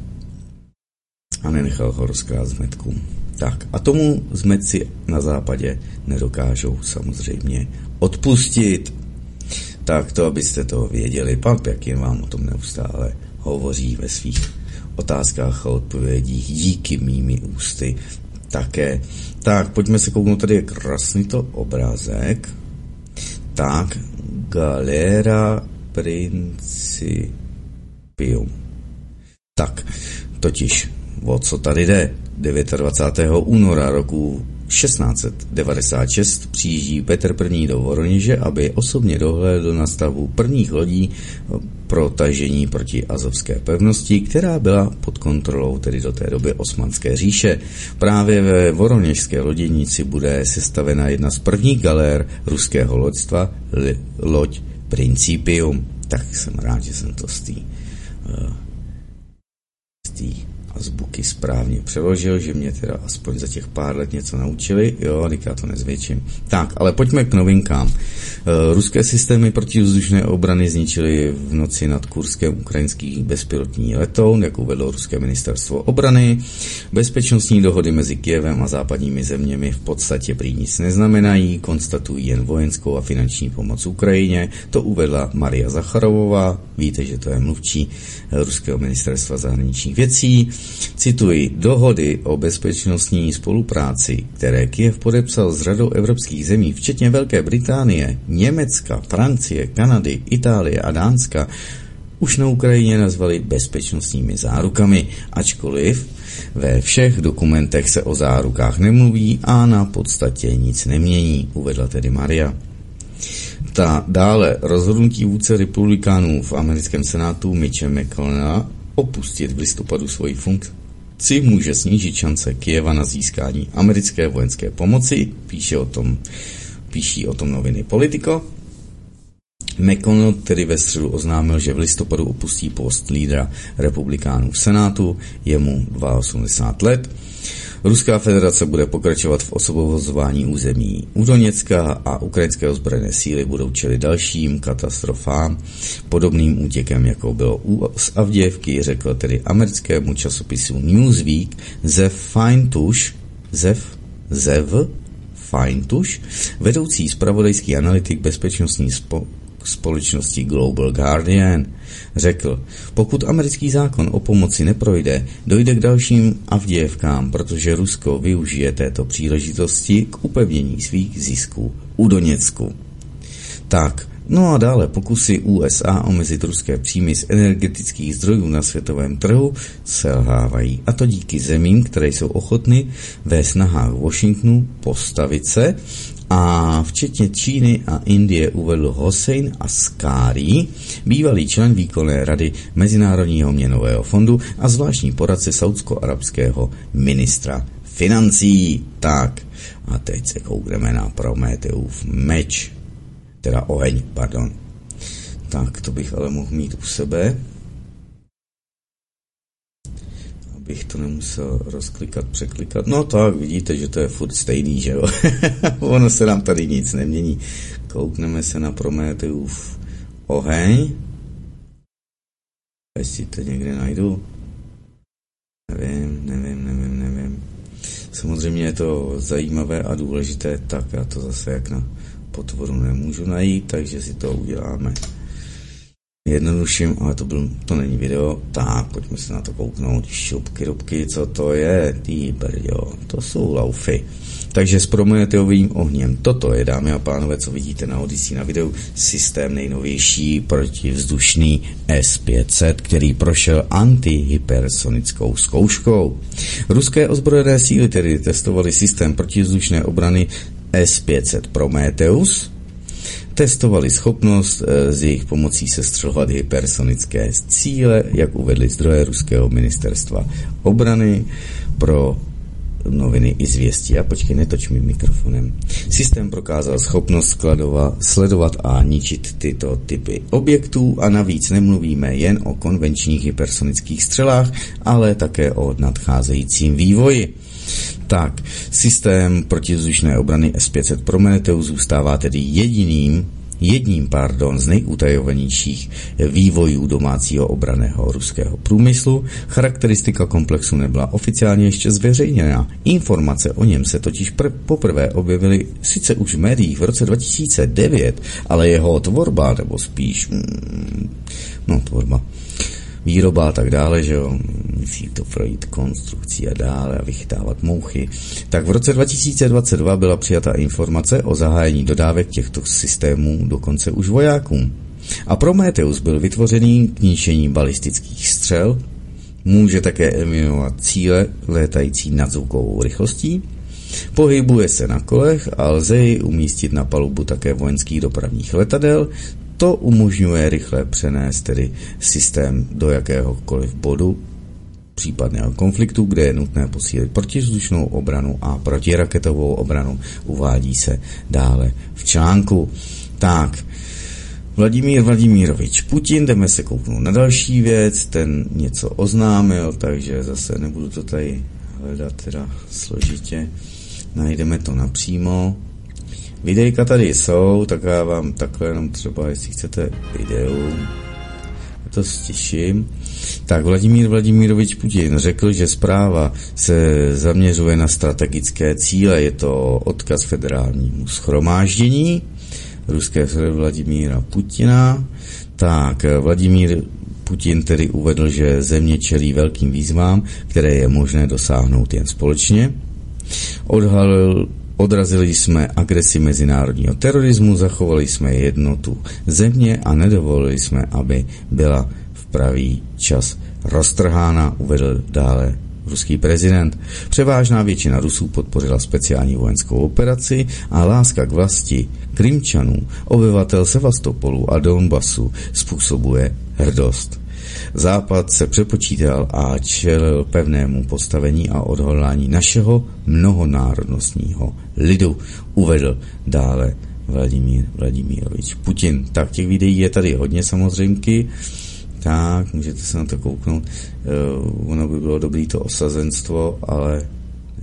a nenechal ho rozkrát zmetkům. Tak a tomu zmetci na západě nedokážou samozřejmě odpustit. Tak to, abyste to věděli. Pan Pěkin vám o tom neustále hovoří ve svých otázkách a odpovědích díky mými ústy také. Tak, pojďme se kouknout, tady je krásný to obrázek. Tak, Galera Principium. Tak, totiž, o co tady jde? 29. února roku 1696 přijíždí Petr I. do Voroněže, aby osobně dohlédl na stavu prvních lodí pro tažení proti Azovské pevnosti, která byla pod kontrolou tedy do té doby Osmanské říše. Právě ve Voroněžské loděnici bude sestavena jedna z prvních galér ruského loďstva, loď Principium. Tak jsem rád, že jsem to z té uh, azbuky správně přeložil, že mě teda aspoň za těch pár let něco naučili, jo, já to nezvětším. Tak, ale pojďme k novinkám. E, ruské systémy protivzdušné obrany zničily v noci nad Kurskem ukrajinský bezpilotní letoun, jak uvedlo ruské ministerstvo obrany. Bezpečnostní dohody mezi Kijevem a západními zeměmi v podstatě prý nic neznamenají, konstatují jen vojenskou a finanční pomoc Ukrajině. To uvedla Maria Zacharovová, víte, že to je mluvčí ruského ministerstva zahraničních věcí. Cituji, dohody o bezpečnostní spolupráci, které Kiev podepsal s řadou evropských zemí, včetně Velké Británie, Německa, Francie, Kanady, Itálie a Dánska, už na Ukrajině nazvali bezpečnostními zárukami, ačkoliv ve všech dokumentech se o zárukách nemluví a na podstatě nic nemění, uvedla tedy Maria. Ta dále rozhodnutí vůdce republikánů v americkém senátu Mitche McConnella opustit v listopadu svoji funkci může snížit šance Kijeva na získání americké vojenské pomoci, píše o tom, píší o tom noviny Politico. McConnell tedy ve středu oznámil, že v listopadu opustí post lídra republikánů v Senátu, je mu 82 let Ruská federace bude pokračovat v osobovozování území u Doněcka a ukrajinské ozbrojené síly budou čelit dalším katastrofám, podobným útěkem, jako bylo u Avděvky, řekl tedy americkému časopisu Newsweek Zev Feintush, Zev, Zev Feintush, vedoucí spravodajský analytik bezpečnostní spo, společnosti Global Guardian. Řekl, pokud americký zákon o pomoci neprojde, dojde k dalším Avdějevkám, protože Rusko využije této příležitosti k upevnění svých zisků u Doněcku. Tak, No a dále pokusy USA omezit ruské příjmy z energetických zdrojů na světovém trhu selhávají. A to díky zemím, které jsou ochotny ve snahách Washingtonu postavit se a včetně Číny a Indie uvedl Hossein Askári, bývalý člen výkonné rady Mezinárodního měnového fondu a zvláštní poradce saudsko-arabského ministra financí. Tak, a teď se koukneme na Prometeův meč teda oheň, pardon. Tak, to bych ale mohl mít u sebe, abych to nemusel rozklikat, překlikat. No tak, vidíte, že to je furt stejný, že jo? [LAUGHS] ono se nám tady nic nemění. Koukneme se na Prometeův oheň. Jestli to někde najdu. Nevím, nevím, nevím, nevím. Samozřejmě je to zajímavé a důležité, tak já to zase jak na potvoru nemůžu najít, takže si to uděláme jednodušším, ale to, byl, to není video, tak pojďme se na to kouknout, šupky, rubky, co to je, ty brďo, to jsou laufy. Takže s prometeovým ohněm. Toto je, dámy a pánové, co vidíte na Odyssey na videu, systém nejnovější protivzdušný S-500, který prošel antihypersonickou zkouškou. Ruské ozbrojené síly tedy testovaly systém protivzdušné obrany s-500 Prometheus testovali schopnost eh, z jejich pomocí sestřelovat hypersonické cíle, jak uvedli zdroje ruského ministerstva obrany pro noviny i zvěstí. A počkej, netoč mi mikrofonem. Systém prokázal schopnost skladova, sledovat a ničit tyto typy objektů a navíc nemluvíme jen o konvenčních hypersonických střelách, ale také o nadcházejícím vývoji. Tak, systém protizdušné obrany S-500 Prometheus zůstává tedy jediným jedním pardon, z nejutajovanějších vývojů domácího obraného ruského průmyslu. Charakteristika komplexu nebyla oficiálně ještě zveřejněna. Informace o něm se totiž pr- poprvé objevily sice už v médiích v roce 2009, ale jeho tvorba, nebo spíš, mm, no tvorba, výroba a tak dále, že jo, musí to projít konstrukcí a dále a vychytávat mouchy. Tak v roce 2022 byla přijata informace o zahájení dodávek těchto systémů dokonce už vojákům. A Prometheus byl vytvořený k ničení balistických střel, může také eliminovat cíle létající nad zvukovou rychlostí, Pohybuje se na kolech a lze ji umístit na palubu také vojenských dopravních letadel, to umožňuje rychle přenést tedy systém do jakéhokoliv bodu případného konfliktu, kde je nutné posílit protizdušnou obranu a protiraketovou obranu. Uvádí se dále v článku. Tak, Vladimír Vladimírovič Putin, jdeme se kouknout na další věc, ten něco oznámil, takže zase nebudu to tady hledat teda složitě. Najdeme to napřímo. Videjka tady jsou, tak já vám takhle jenom třeba, jestli chcete videu, to stiším. Tak Vladimír Vladimírovič Putin řekl, že zpráva se zaměřuje na strategické cíle. Je to odkaz federálnímu schromáždění ruské Vladimíra Putina. Tak Vladimír Putin tedy uvedl, že země čelí velkým výzvám, které je možné dosáhnout jen společně. Odhalil Odrazili jsme agresi mezinárodního terorismu, zachovali jsme jednotu země a nedovolili jsme, aby byla v pravý čas roztrhána, uvedl dále ruský prezident. Převážná většina Rusů podpořila speciální vojenskou operaci a láska k vlasti Krymčanů, obyvatel Sevastopolu a Donbasu způsobuje hrdost. Západ se přepočítal a čelil pevnému postavení a odhodlání našeho mnohonárodnostního lidu, uvedl dále Vladimír Vladimírovič Putin. Tak těch videí je tady hodně samozřejmky, tak můžete se na to kouknout. Uh, ono by bylo dobré to osazenstvo, ale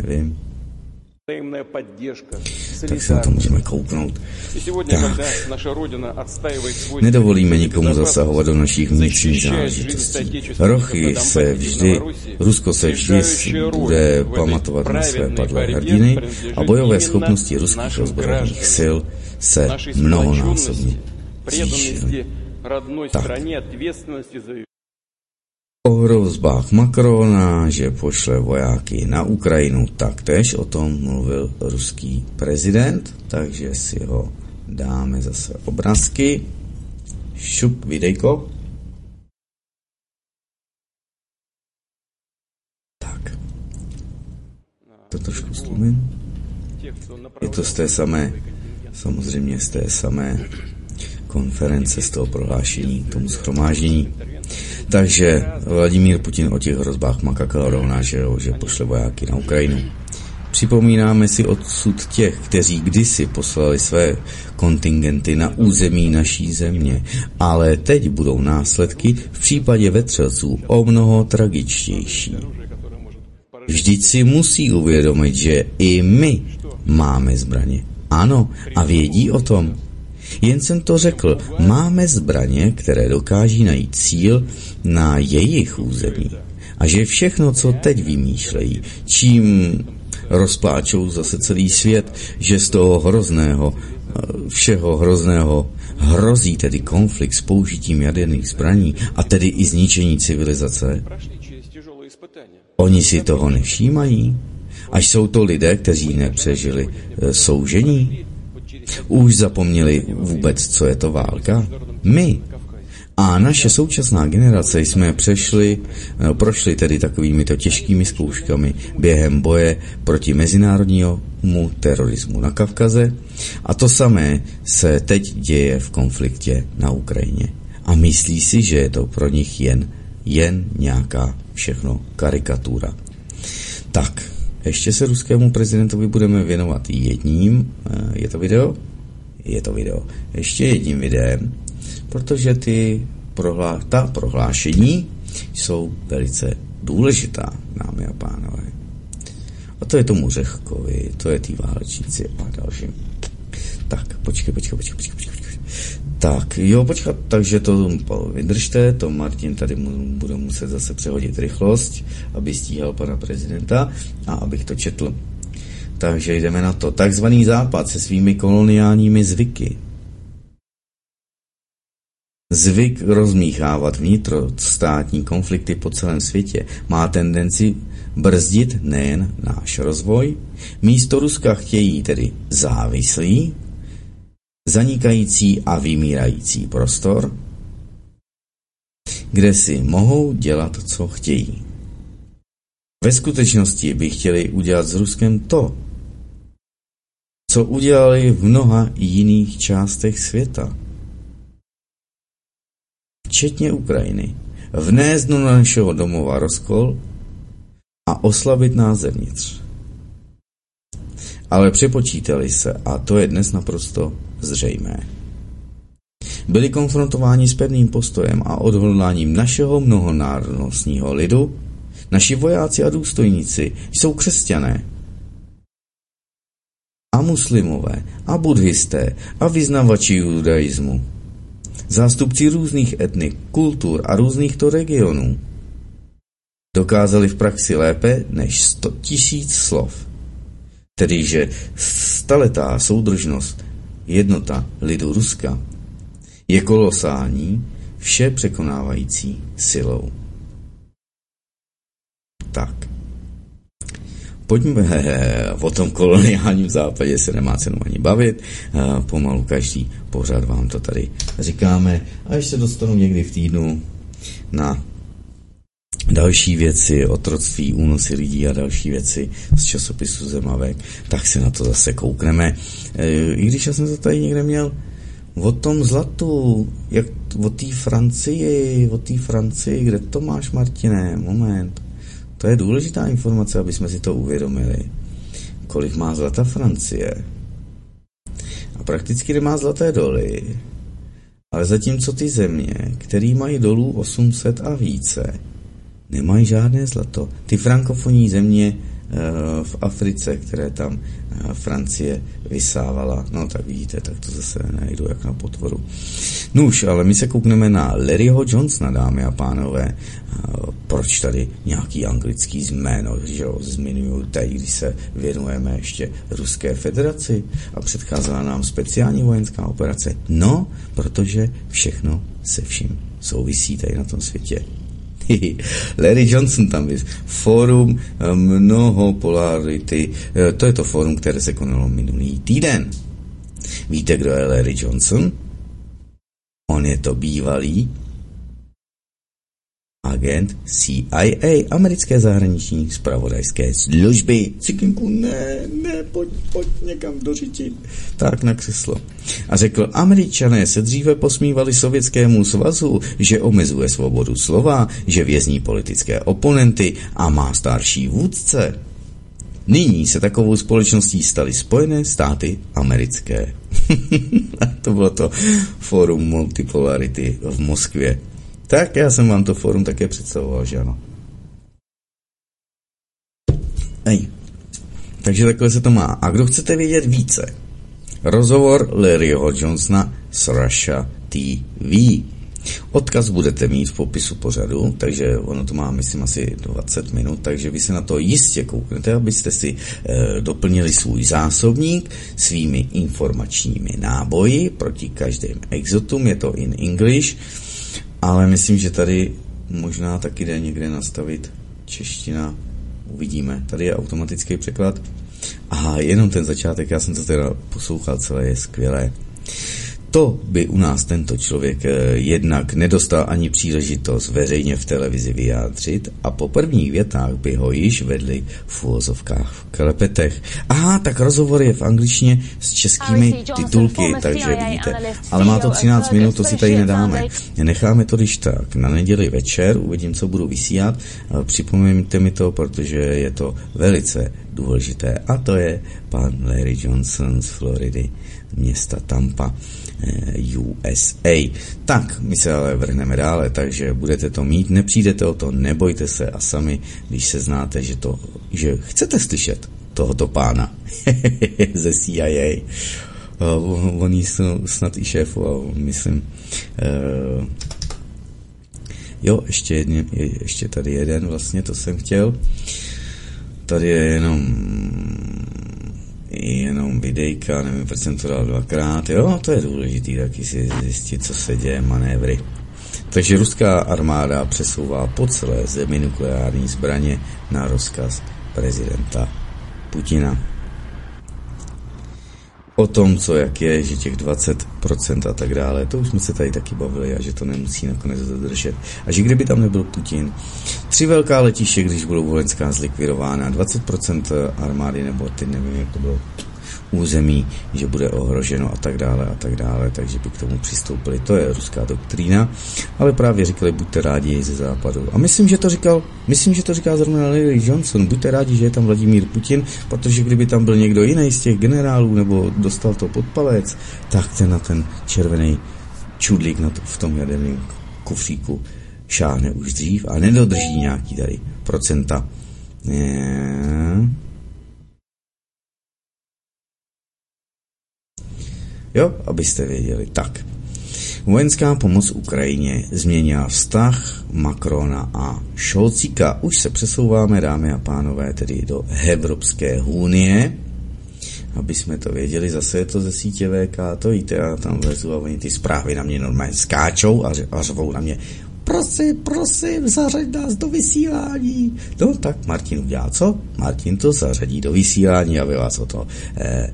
nevím, tak se na to můžeme kouknout. Tak. Nedovolíme nikomu zasahovat do našich vnitřních záležitostí. Rochy se vždy, Rusko se vždy bude pamatovat na své padlé hrdiny a bojové schopnosti ruských ozbrojených sil se mnohonásobně zvýšili. Tak. O hrozbách Macrona, že pošle vojáky na Ukrajinu, taktéž o tom mluvil ruský prezident, takže si ho dáme zase obrázky. Šup, videjko. Tak. To trošku slumím. Je to z té samé, samozřejmě z té samé konference, z toho prohlášení tomu schromáždění. Takže Vladimír Putin o těch hrozbách makakal rovná, že, jo, že pošle vojáky na Ukrajinu. Připomínáme si odsud těch, kteří kdysi poslali své kontingenty na území naší země, ale teď budou následky v případě vetřelců o mnoho tragičtější. Vždyť si musí uvědomit, že i my máme zbraně. Ano, a vědí o tom. Jen jsem to řekl, máme zbraně, které dokáží najít cíl na jejich území. A že všechno, co teď vymýšlejí, čím rozpláčou zase celý svět, že z toho hrozného, všeho hrozného hrozí tedy konflikt s použitím jaderných zbraní a tedy i zničení civilizace, oni si toho nevšímají? Až jsou to lidé, kteří nepřežili e, soužení? Už zapomněli vůbec, co je to válka? My. A naše současná generace jsme přešli, no, prošli tedy takovými to těžkými zkouškami během boje proti mezinárodnímu terorismu na Kavkaze a to samé se teď děje v konfliktě na Ukrajině. A myslí si, že je to pro nich jen, jen nějaká všechno karikatura. Tak, ještě se ruskému prezidentovi budeme věnovat jedním, eh, je to video? Je to video. Ještě jedním videem, protože ty prohlá, ta prohlášení jsou velice důležitá, dámy a pánové. A to je tomu Řechkovi, to je ty válečníci a dalším. Tak, počkej, počkej, počkej, počkej, počkej. Tak, jo, počkat, takže to vydržte, to Martin tady mu, bude muset zase přehodit rychlost, aby stíhal pana prezidenta a abych to četl. Takže jdeme na to. Takzvaný západ se svými koloniálními zvyky. Zvyk rozmíchávat vnitrostátní konflikty po celém světě má tendenci brzdit nejen náš rozvoj, místo Ruska chtějí tedy závislý, zanikající a vymírající prostor, kde si mohou dělat, co chtějí. Ve skutečnosti by chtěli udělat s Ruskem to, co udělali v mnoha jiných částech světa. Včetně Ukrajiny. Vnést do našeho domova rozkol a oslabit nás zevnitř. Ale přepočítali se a to je dnes naprosto zřejmé. Byli konfrontováni s pevným postojem a odhodláním našeho mnohonárodnostního lidu, naši vojáci a důstojníci jsou křesťané, a muslimové, a buddhisté, a vyznavači judaismu. Zástupci různých etnik, kultur a různých to regionů dokázali v praxi lépe než 100 tisíc slov. Tedy, že staletá soudržnost jednota lidu Ruska je kolosální, vše překonávající silou. Tak. Pojďme, he, o tom koloniálním západě se nemá cenu ani bavit, pomalu každý pořád vám to tady říkáme a ještě dostanu někdy v týdnu na další věci, otroctví, únosy lidí a další věci z časopisu Zemavek, tak se na to zase koukneme. E, I když já jsem to tady někde měl o tom zlatu, jak o té Francii, o té Francii, kde to máš, Martine? Moment. To je důležitá informace, aby jsme si to uvědomili. Kolik má zlata Francie? A prakticky nemá zlaté doly. Ale zatímco ty země, které mají dolů 800 a více, nemají žádné zlato. Ty frankofonní země v Africe, které tam Francie vysávala. No tak vidíte, tak to zase najdu jak na potvoru. Nuž, ale my se koukneme na Larryho Johnsona, dámy a pánové. Proč tady nějaký anglický zméno, že jo, zmiňuju tady, když se věnujeme ještě Ruské federaci a předcházela nám speciální vojenská operace? No, protože všechno se vším souvisí tady na tom světě. [LAUGHS] Larry Johnson tam je. Fórum eh, mnohopolarity. Eh, to je to fórum, které se konalo minulý týden. Víte, kdo je Larry Johnson? On je to bývalý agent CIA, americké zahraniční zpravodajské služby. Cikinku, ne, ne, pojď, pojď někam do řiti. Tak na křeslo. A řekl, američané se dříve posmívali Sovětskému svazu, že omezuje svobodu slova, že vězní politické oponenty a má starší vůdce. Nyní se takovou společností staly Spojené státy americké. [LAUGHS] to bylo to Forum Multipolarity v Moskvě. Tak já jsem vám to fórum také představoval, že ano. Ej. Takže takhle se to má. A kdo chcete vědět více? Rozhovor Larryho Johnsona s Russia TV. Odkaz budete mít v popisu pořadu, takže ono to má, myslím, asi 20 minut, takže vy se na to jistě kouknete, abyste si e, doplnili svůj zásobník svými informačními náboji proti každým exotům, je to in English, ale myslím, že tady možná taky jde někde nastavit čeština. Uvidíme. Tady je automatický překlad. A jenom ten začátek, já jsem to teda poslouchal celé, je skvělé. To by u nás tento člověk eh, jednak nedostal ani příležitost veřejně v televizi vyjádřit a po prvních větách by ho již vedli v úvozovkách v klepetech. Aha, tak rozhovor je v angličtině s českými titulky, takže vidíte. Ale má to 13 minut, to si tady nedáme. Necháme to když tak. Na neděli večer uvidím, co budu vysílat. Připomeňte mi to, protože je to velice důležité. A to je pan Larry Johnson z Floridy, města Tampa. Eh, USA. Tak, my se ale vrhneme dále, takže budete to mít, nepřijdete o to, nebojte se a sami, když se znáte, že, to, že chcete slyšet tohoto pána [LAUGHS] ze CIA. Uh, oni jsou snad i šéfoval, myslím. Uh, jo, ještě, jedně, ještě tady jeden, vlastně to jsem chtěl. Tady je jenom jenom videjka, nevím, proč jsem to dal dvakrát, jo, to je důležité taky si zjistit, co se děje, manévry. Takže ruská armáda přesouvá po celé zemi nukleární zbraně na rozkaz prezidenta Putina o tom, co jak je, že těch 20% a tak dále, to už jsme se tady taky bavili a že to nemusí nakonec zadržet. A že kdyby tam nebyl Putin, tři velká letiště, když budou vojenská zlikvidována, 20% armády, nebo ty nevím, jak to bylo, území, že bude ohroženo a tak dále a tak dále, takže by k tomu přistoupili. To je ruská doktrína, ale právě říkali, buďte rádi ze západu. A myslím, že to říkal, myslím, že to říká zrovna Larry Johnson, buďte rádi, že je tam Vladimír Putin, protože kdyby tam byl někdo jiný z těch generálů nebo dostal to pod palec, tak ten na ten červený čudlík na to, v tom jaderném kufříku šáhne už dřív a nedodrží nějaký tady procenta. Yeah. Jo, abyste věděli. Tak. Vojenská pomoc Ukrajině změnila vztah Macrona a Šolcíka. Už se přesouváme, dámy a pánové, tedy do Evropské unie. Aby jsme to věděli, zase je to ze sítě VK, to víte, já tam vlezu a oni ty zprávy na mě normálně skáčou a, a řvou na mě, prosím, prosím, zařaď nás do vysílání. No tak Martin udělá co? Martin to zařadí do vysílání, aby vás o to... Eh,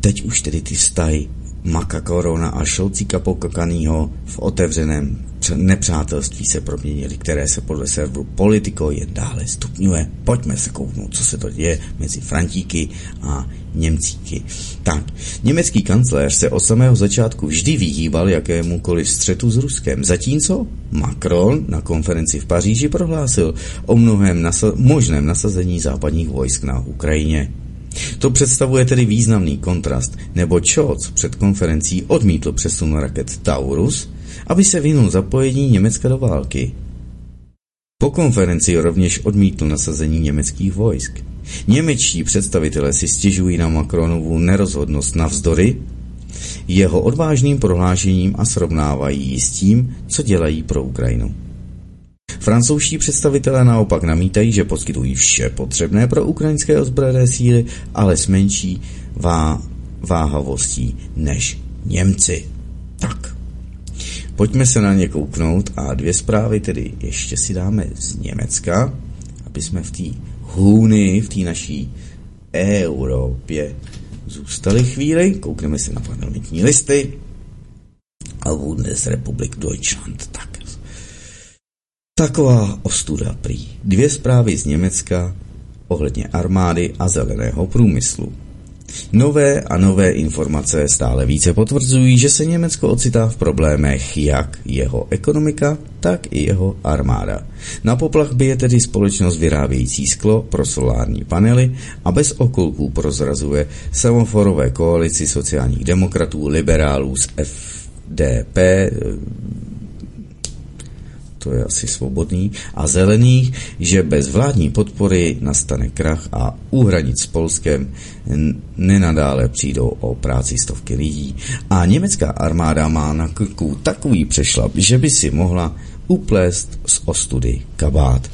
teď už tedy ty vztahy Maka Korona a Šolcíka Pokakanýho v otevřeném nepřátelství se proměnili, které se podle serveru Politico jen dále stupňuje. Pojďme se kouknout, co se to děje mezi Frantíky a Němcíky. Tak, německý kancléř se od samého začátku vždy vyhýbal jakémukoliv střetu s Ruskem, zatímco Macron na konferenci v Paříži prohlásil o mnohem nasa- možném nasazení západních vojsk na Ukrajině. To představuje tedy významný kontrast, nebo Scholz před konferencí odmítl přesun raket Taurus, aby se vyhnul zapojení Německa do války. Po konferenci rovněž odmítl nasazení německých vojsk. Němečtí představitelé si stěžují na Macronovu nerozhodnost navzdory jeho odvážným prohlášením a srovnávají ji s tím, co dělají pro Ukrajinu. Francouzští představitelé naopak namítají, že poskytují vše potřebné pro ukrajinské ozbrojené síly, ale s menší vá- váhavostí než Němci. Tak, pojďme se na ně kouknout a dvě zprávy tedy ještě si dáme z Německa, aby jsme v té hůny, v té naší Evropě zůstali chvíli. Koukneme si na parlamentní listy. A Bundesrepublik Deutschland. Tak. Taková ostuda prý. Dvě zprávy z Německa ohledně armády a zeleného průmyslu. Nové a nové informace stále více potvrzují, že se Německo ocitá v problémech jak jeho ekonomika, tak i jeho armáda. Na poplach by je tedy společnost vyrábějící sklo pro solární panely a bez okolků prozrazuje semaforové koalici sociálních demokratů, liberálů z FDP, to je asi svobodný, a zelených, že bez vládní podpory nastane krach a u hranic s Polskem nenadále přijdou o práci stovky lidí. A německá armáda má na krku takový přešlap, že by si mohla uplést z ostudy kabát.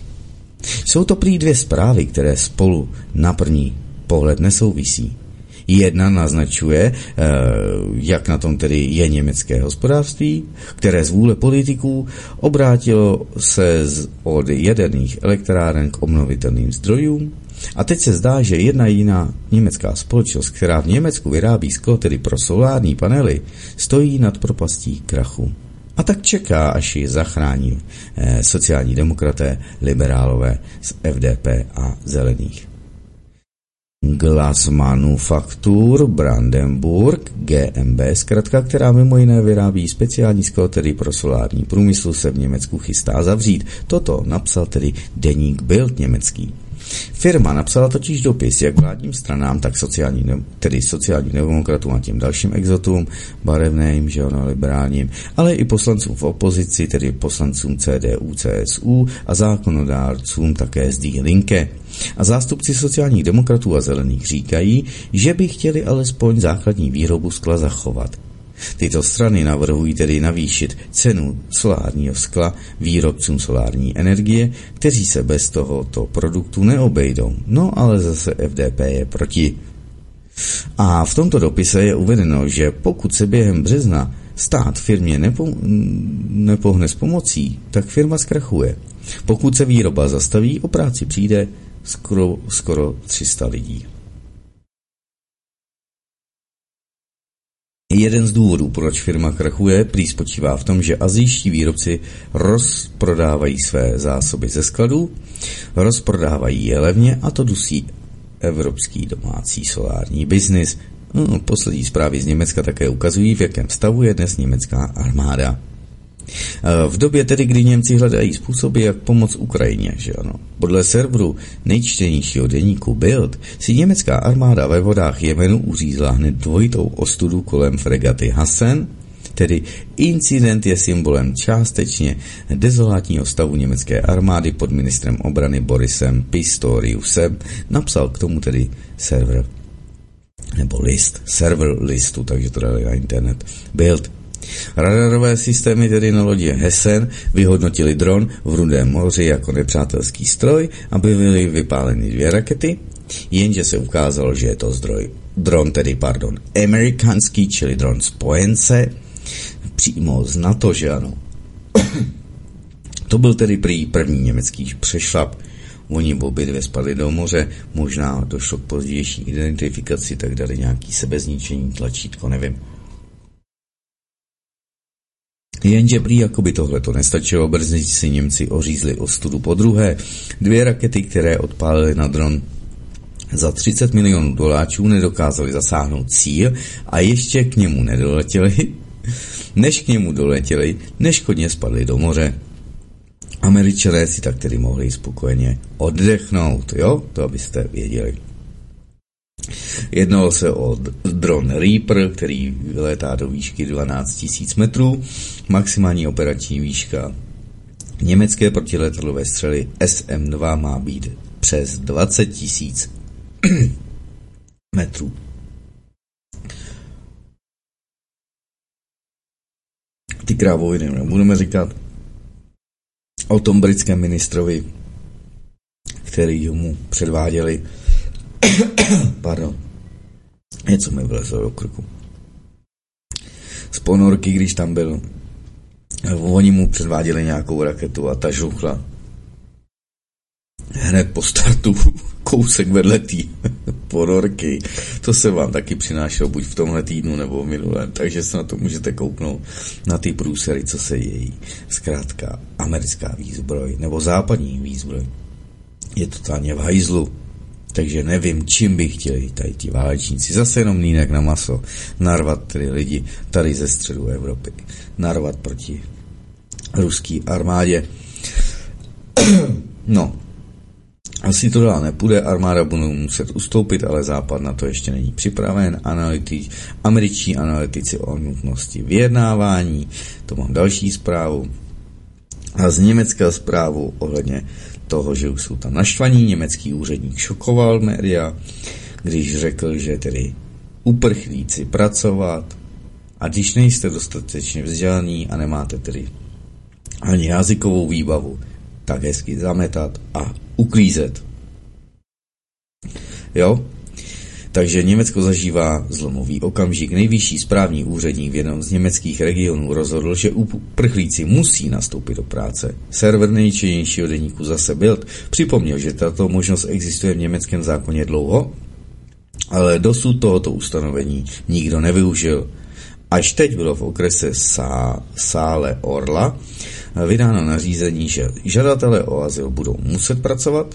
Jsou to prý dvě zprávy, které spolu na první pohled nesouvisí. Jedna naznačuje, eh, jak na tom tedy je německé hospodářství, které z vůle politiků obrátilo se od jaderných elektráren k obnovitelným zdrojům. A teď se zdá, že jedna jiná německá společnost, která v Německu vyrábí sklo, tedy pro solární panely, stojí nad propastí krachu. A tak čeká, až ji zachrání eh, sociální demokraté, liberálové z FDP a zelených. Glass Manufaktur Brandenburg GmbH, zkrátka, která mimo jiné vyrábí speciální sklo, tedy pro solární průmysl, se v Německu chystá zavřít. Toto napsal tedy deník Bild německý. Firma napsala totiž dopis jak vládním stranám, tak sociální, tedy sociálním demokratům a těm dalším exotům, barevným, že ono, liberálním, ale i poslancům v opozici, tedy poslancům CDU, CSU a zákonodárcům také z Die Linke. A zástupci sociálních demokratů a zelených říkají, že by chtěli alespoň základní výrobu skla zachovat. Tyto strany navrhují tedy navýšit cenu solárního skla výrobcům solární energie, kteří se bez tohoto produktu neobejdou. No ale zase FDP je proti. A v tomto dopise je uvedeno, že pokud se během března stát firmě nepo, nepohne s pomocí, tak firma zkrachuje. Pokud se výroba zastaví, o práci přijde skoro, skoro 300 lidí. Jeden z důvodů, proč firma krachuje, prý spočívá v tom, že azijští výrobci rozprodávají své zásoby ze skladů, rozprodávají je levně a to dusí evropský domácí solární biznis. No, poslední zprávy z Německa také ukazují, v jakém stavu je dnes německá armáda. V době tedy, kdy Němci hledají způsoby, jak pomoct Ukrajině, že ano. Podle serveru nejčtenějšího deníku Bild si německá armáda ve vodách Jemenu uřízla hned dvojitou ostudu kolem fregaty Hassen, tedy incident je symbolem částečně dezolátního stavu německé armády pod ministrem obrany Borisem Pistoriusem, napsal k tomu tedy server nebo list, server listu, takže to dali na internet. Bild Radarové systémy tedy na lodě Hessen vyhodnotili dron v Rudém moři jako nepřátelský stroj a byly vypáleny dvě rakety, jenže se ukázalo, že je to zdroj dron, tedy pardon, amerikanský, čili dron spojence, přímo z NATO, že ano. [COUGHS] to byl tedy prý první německý přešlap. Oni obě dvě spadly do moře, možná došlo k pozdější identifikaci, tak dali nějaký sebezničení, tlačítko, nevím. Jenže prý jako by tohle to nestačilo, brzy si Němci ořízli ostudu po druhé. Dvě rakety, které odpálily na dron za 30 milionů doláčů nedokázali zasáhnout cíl a ještě k němu nedoletěli. [LAUGHS] Než k němu doletěli, neškodně spadli do moře. Američané si tak tedy mohli spokojeně oddechnout, jo? To abyste věděli. Jednalo se o dron Reaper, který vyletá do výšky 12 000 metrů, maximální operační výška německé protiletadlové střely SM-2 má být přes 20 000 [CLEARS THROAT] metrů. Ty krávoviny nebudeme říkat o tom britském ministrovi, který mu předváděli [COUGHS] pardon, něco mi vlezlo do krku. Z ponorky, když tam byl, oni mu předváděli nějakou raketu a ta žuchla hned po startu [LAUGHS] kousek vedle té [LAUGHS] ponorky. To se vám taky přinášelo buď v tomhle týdnu nebo minulém, takže se na to můžete kouknout na ty průsery, co se její. Zkrátka, americká výzbroj nebo západní výzbroj je totálně v hajzlu. Takže nevím, čím by chtěli tady ti válečníci. Zase jenom línek na maso. Narvat tedy lidi tady ze středu Evropy. Narvat proti ruský armádě. [CLEARS THROAT] no, asi to dál nepůjde, armáda bude muset ustoupit, ale Západ na to ještě není připraven. Analyti, američtí analytici o nutnosti vyjednávání, to mám další zprávu. A z Německa zprávu ohledně toho, že už jsou tam naštvaní, německý úředník šokoval média, když řekl, že tedy uprchlíci pracovat a když nejste dostatečně vzdělaní a nemáte tedy ani jazykovou výbavu, tak hezky zametat a uklízet. Jo? Takže Německo zažívá zlomový okamžik. Nejvyšší správní úředník v jednom z německých regionů rozhodl, že uprchlíci musí nastoupit do práce. Server nejčinnějšího deníku zase Bild připomněl, že tato možnost existuje v německém zákoně dlouho, ale dosud tohoto ustanovení nikdo nevyužil. Až teď bylo v okrese Sá, Sále Orla vydáno nařízení, že žadatelé o azyl budou muset pracovat,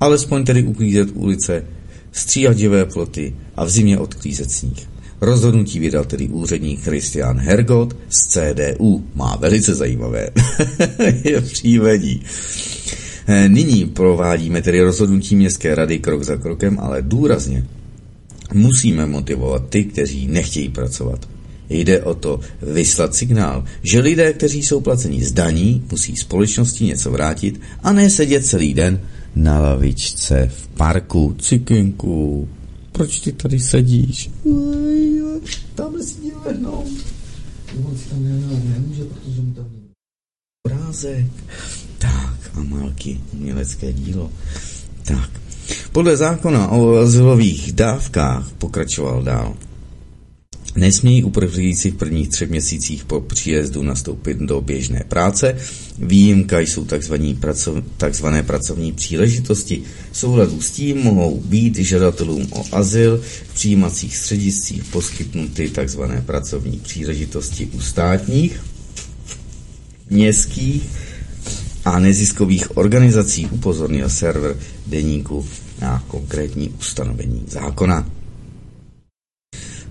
alespoň tedy uklízet ulice, stříhat divé ploty a v zimě odklízet sníh. Rozhodnutí vydal tedy úředník Christian Hergot z CDU. Má velice zajímavé je [LAUGHS] příjmení. Nyní provádíme tedy rozhodnutí městské rady krok za krokem, ale důrazně musíme motivovat ty, kteří nechtějí pracovat. Jde o to vyslat signál, že lidé, kteří jsou placeni z daní, musí společnosti něco vrátit a ne sedět celý den na lavičce v parku. Cikinku, proč ty tady sedíš? Tamhle si mě lehnou. tam nemůže, protože mu tam obrázek. Tak, Amalky, umělecké dílo. Tak, podle zákona o azylových dávkách pokračoval dál. Nesmějí uprchlíci v prvních třech měsících po příjezdu nastoupit do běžné práce. Výjimka jsou tzv. pracovní příležitosti. Souhladu s tím mohou být žadatelům o azyl v přijímacích střediscích poskytnuty tzv. pracovní příležitosti u státních, městských a neziskových organizací upozornil server deníku na konkrétní ustanovení zákona.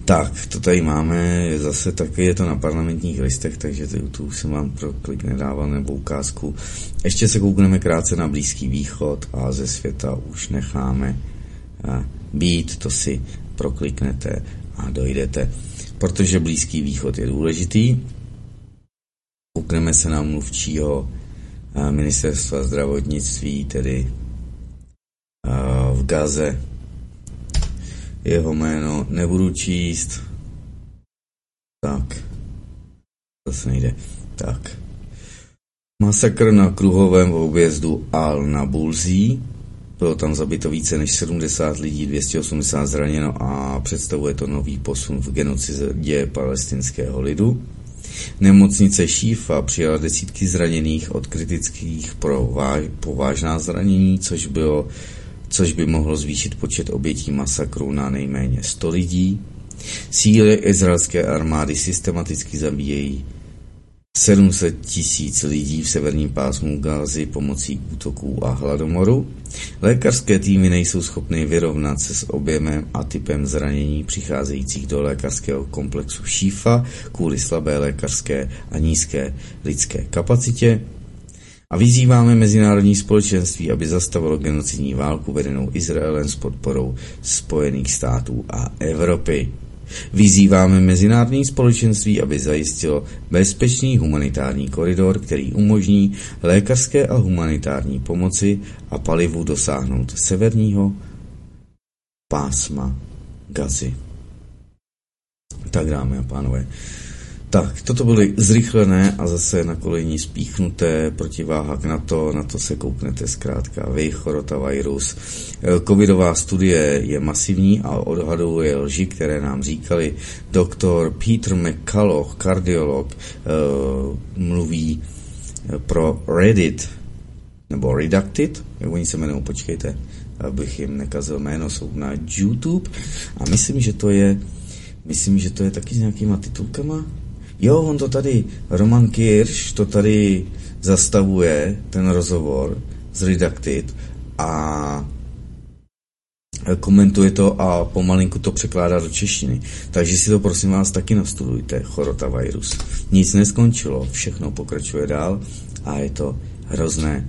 Tak, to tady máme, zase taky je to na parlamentních listech, takže YouTube jsem vám pro klik nedával nebo ukázku. Ještě se koukneme krátce na Blízký východ a ze světa už necháme být, to si prokliknete a dojdete. Protože Blízký východ je důležitý, koukneme se na mluvčího ministerstva zdravotnictví, tedy v Gaze, jeho jméno nebudu číst. Tak. Zase nejde. Tak. Masakr na kruhovém objezdu Al-Nabulzí. Bylo tam zabito více než 70 lidí, 280 zraněno a představuje to nový posun v genocidě palestinského lidu. Nemocnice Šífa přijala desítky zraněných od kritických pro váž, po vážná zranění, což bylo což by mohlo zvýšit počet obětí masakru na nejméně 100 lidí. Síly izraelské armády systematicky zabíjejí 700 tisíc lidí v severním pásmu Gázy pomocí útoků a hladomoru. Lékařské týmy nejsou schopny vyrovnat se s objemem a typem zranění přicházejících do lékařského komplexu Šífa kvůli slabé lékařské a nízké lidské kapacitě. A vyzýváme mezinárodní společenství, aby zastavilo genocidní válku vedenou Izraelem s podporou Spojených států a Evropy. Vyzýváme mezinárodní společenství, aby zajistilo bezpečný humanitární koridor, který umožní lékařské a humanitární pomoci a palivu dosáhnout severního pásma Gazy. Tak dámy a pánové, tak, toto byly zrychlené a zase na kolejní spíchnuté protiváha k NATO, na to se kouknete zkrátka vy. E, covidová studie je masivní a odhaduje lži, které nám říkali. Doktor Peter McCulloch, kardiolog, e, mluví pro Reddit, nebo Redacted, jak oni se jmenují, počkejte, abych jim nekazil jméno, jsou na YouTube a myslím, že to je myslím, že to je taky s nějakýma titulkama, Jo, on to tady, Roman Kirsch to tady zastavuje, ten rozhovor z Redacted a komentuje to a pomalinku to překládá do češtiny. Takže si to prosím vás taky nastudujte, chorota virus. Nic neskončilo, všechno pokračuje dál a je to hrozné.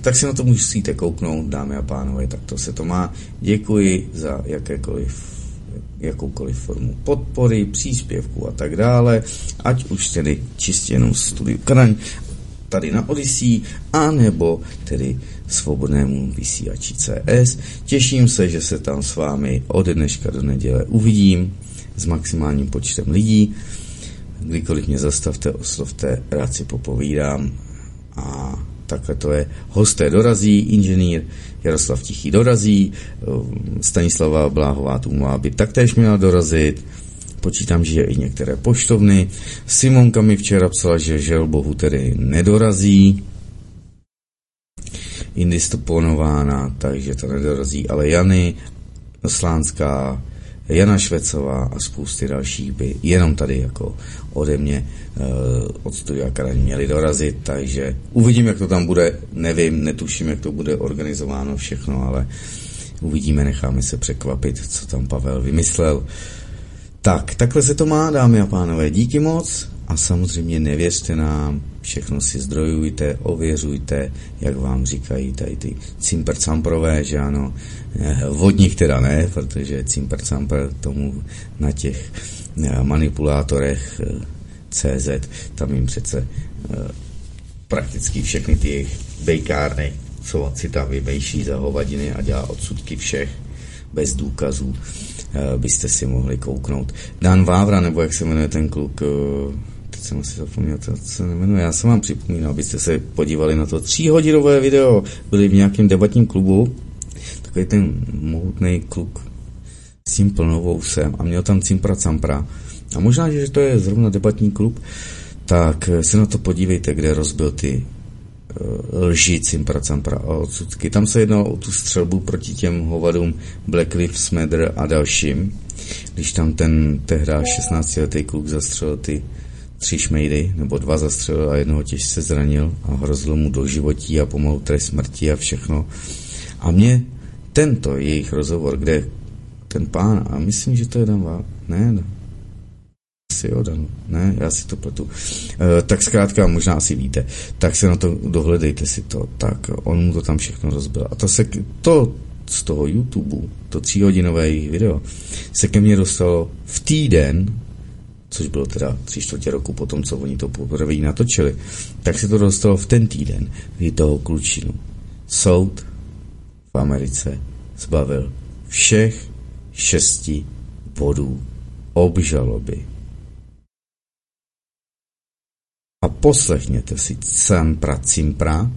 Tak si na to musíte kouknout, dámy a pánové, tak to se to má. Děkuji za jakékoliv jakoukoliv formu podpory, příspěvku a tak dále, ať už tedy čistě jenom studiu Kraň, tady na Odyssey, anebo tedy svobodnému vysílači CS. Těším se, že se tam s vámi od dneška do neděle uvidím s maximálním počtem lidí. Kdykoliv mě zastavte, oslovte, rád si popovídám a takhle to je. Hosté dorazí, inženýr Jaroslav Tichý dorazí, um, Stanislava Bláhová tu má by taktéž měla dorazit, počítám, že i některé poštovny. Simonka mi včera psala, že žel bohu tedy nedorazí, indistoponována, takže to nedorazí, ale Jany, Slánská, Jana Švecová a spousty dalších by jenom tady jako ode mě uh, od studia Akademie měli dorazit, takže uvidím, jak to tam bude, nevím, netuším, jak to bude organizováno všechno, ale uvidíme, necháme se překvapit, co tam Pavel vymyslel. Tak, takhle se to má, dámy a pánové, díky moc a samozřejmě nevěřte nám, všechno si zdrojujte, ověřujte, jak vám říkají tady ty cimper že ano, eh, vodních teda ne, protože cimper tomu na těch eh, manipulátorech eh, CZ, tam jim přece prakticky všechny ty jejich bejkárny, co si tam vymejší za hovadiny a dělá odsudky všech bez důkazů, byste si mohli kouknout. Dan Vávra, nebo jak se jmenuje ten kluk, teď jsem asi zapomněl, co se jmenuje. Já jsem vám připomínal, abyste se podívali na to tříhodinové video. Byli v nějakém debatním klubu, takový ten mohutný kluk s tím plnovou sem a měl tam cimpra campra. A možná, že to je zrovna debatní klub, tak se na to podívejte, kde rozbil ty uh, lži cimpra campra a odsudky. Tam se jednalo o tu střelbu proti těm hovadům Black Lives Matter a dalším, když tam ten tehda 16-letý kluk zastřelil ty tři šmejdy, nebo dva zastřelil a jednoho těžce zranil a hrozilo mu do životí a pomalu trest smrti a všechno. A mě tento jejich rozhovor, kde ten pán, a myslím, že to je Dan Vál, ne, ne, asi jo, Dan, ne, já si to pletu. E, tak zkrátka, možná asi víte, tak se na to, dohledejte si to, tak on mu to tam všechno rozbil. A to se, to z toho YouTube, to tříhodinové video, se ke mně dostalo v týden, což bylo teda tři čtvrtě roku potom, co oni to poprvé natočili, tak se to dostalo v ten týden, kdy toho klučinu. Soud v Americe zbavil všech šesti bodů obžaloby. A poslechněte si Cimpra Cimpra,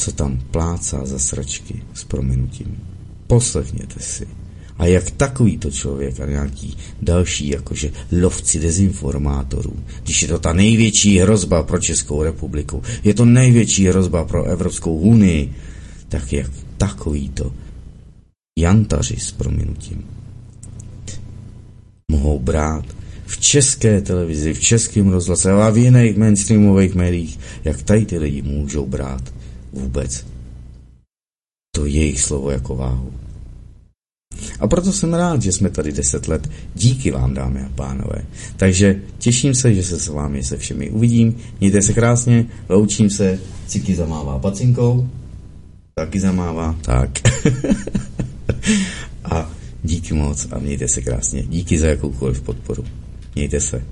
co tam plácá za sračky s prominutím. Poslechněte si. A jak takovýto člověk a nějaký další, jakože lovci dezinformátorů, když je to ta největší hrozba pro Českou republiku, je to největší hrozba pro Evropskou unii, tak jak takovýto jantaři s prominutím mohou brát v české televizi, v českém rozhlase a v jiných mainstreamových médiích, jak tady ty lidi můžou brát vůbec to jejich slovo jako váhu. A proto jsem rád, že jsme tady deset let. Díky vám, dámy a pánové. Takže těším se, že se s vámi se všemi uvidím. Mějte se krásně, loučím se. Ciky zamává pacinkou. Taky zamává. Tak. [LAUGHS] a díky moc a mějte se krásně. Díky za jakoukoliv podporu. Mějte se.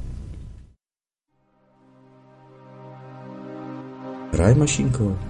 Hraj mašinko.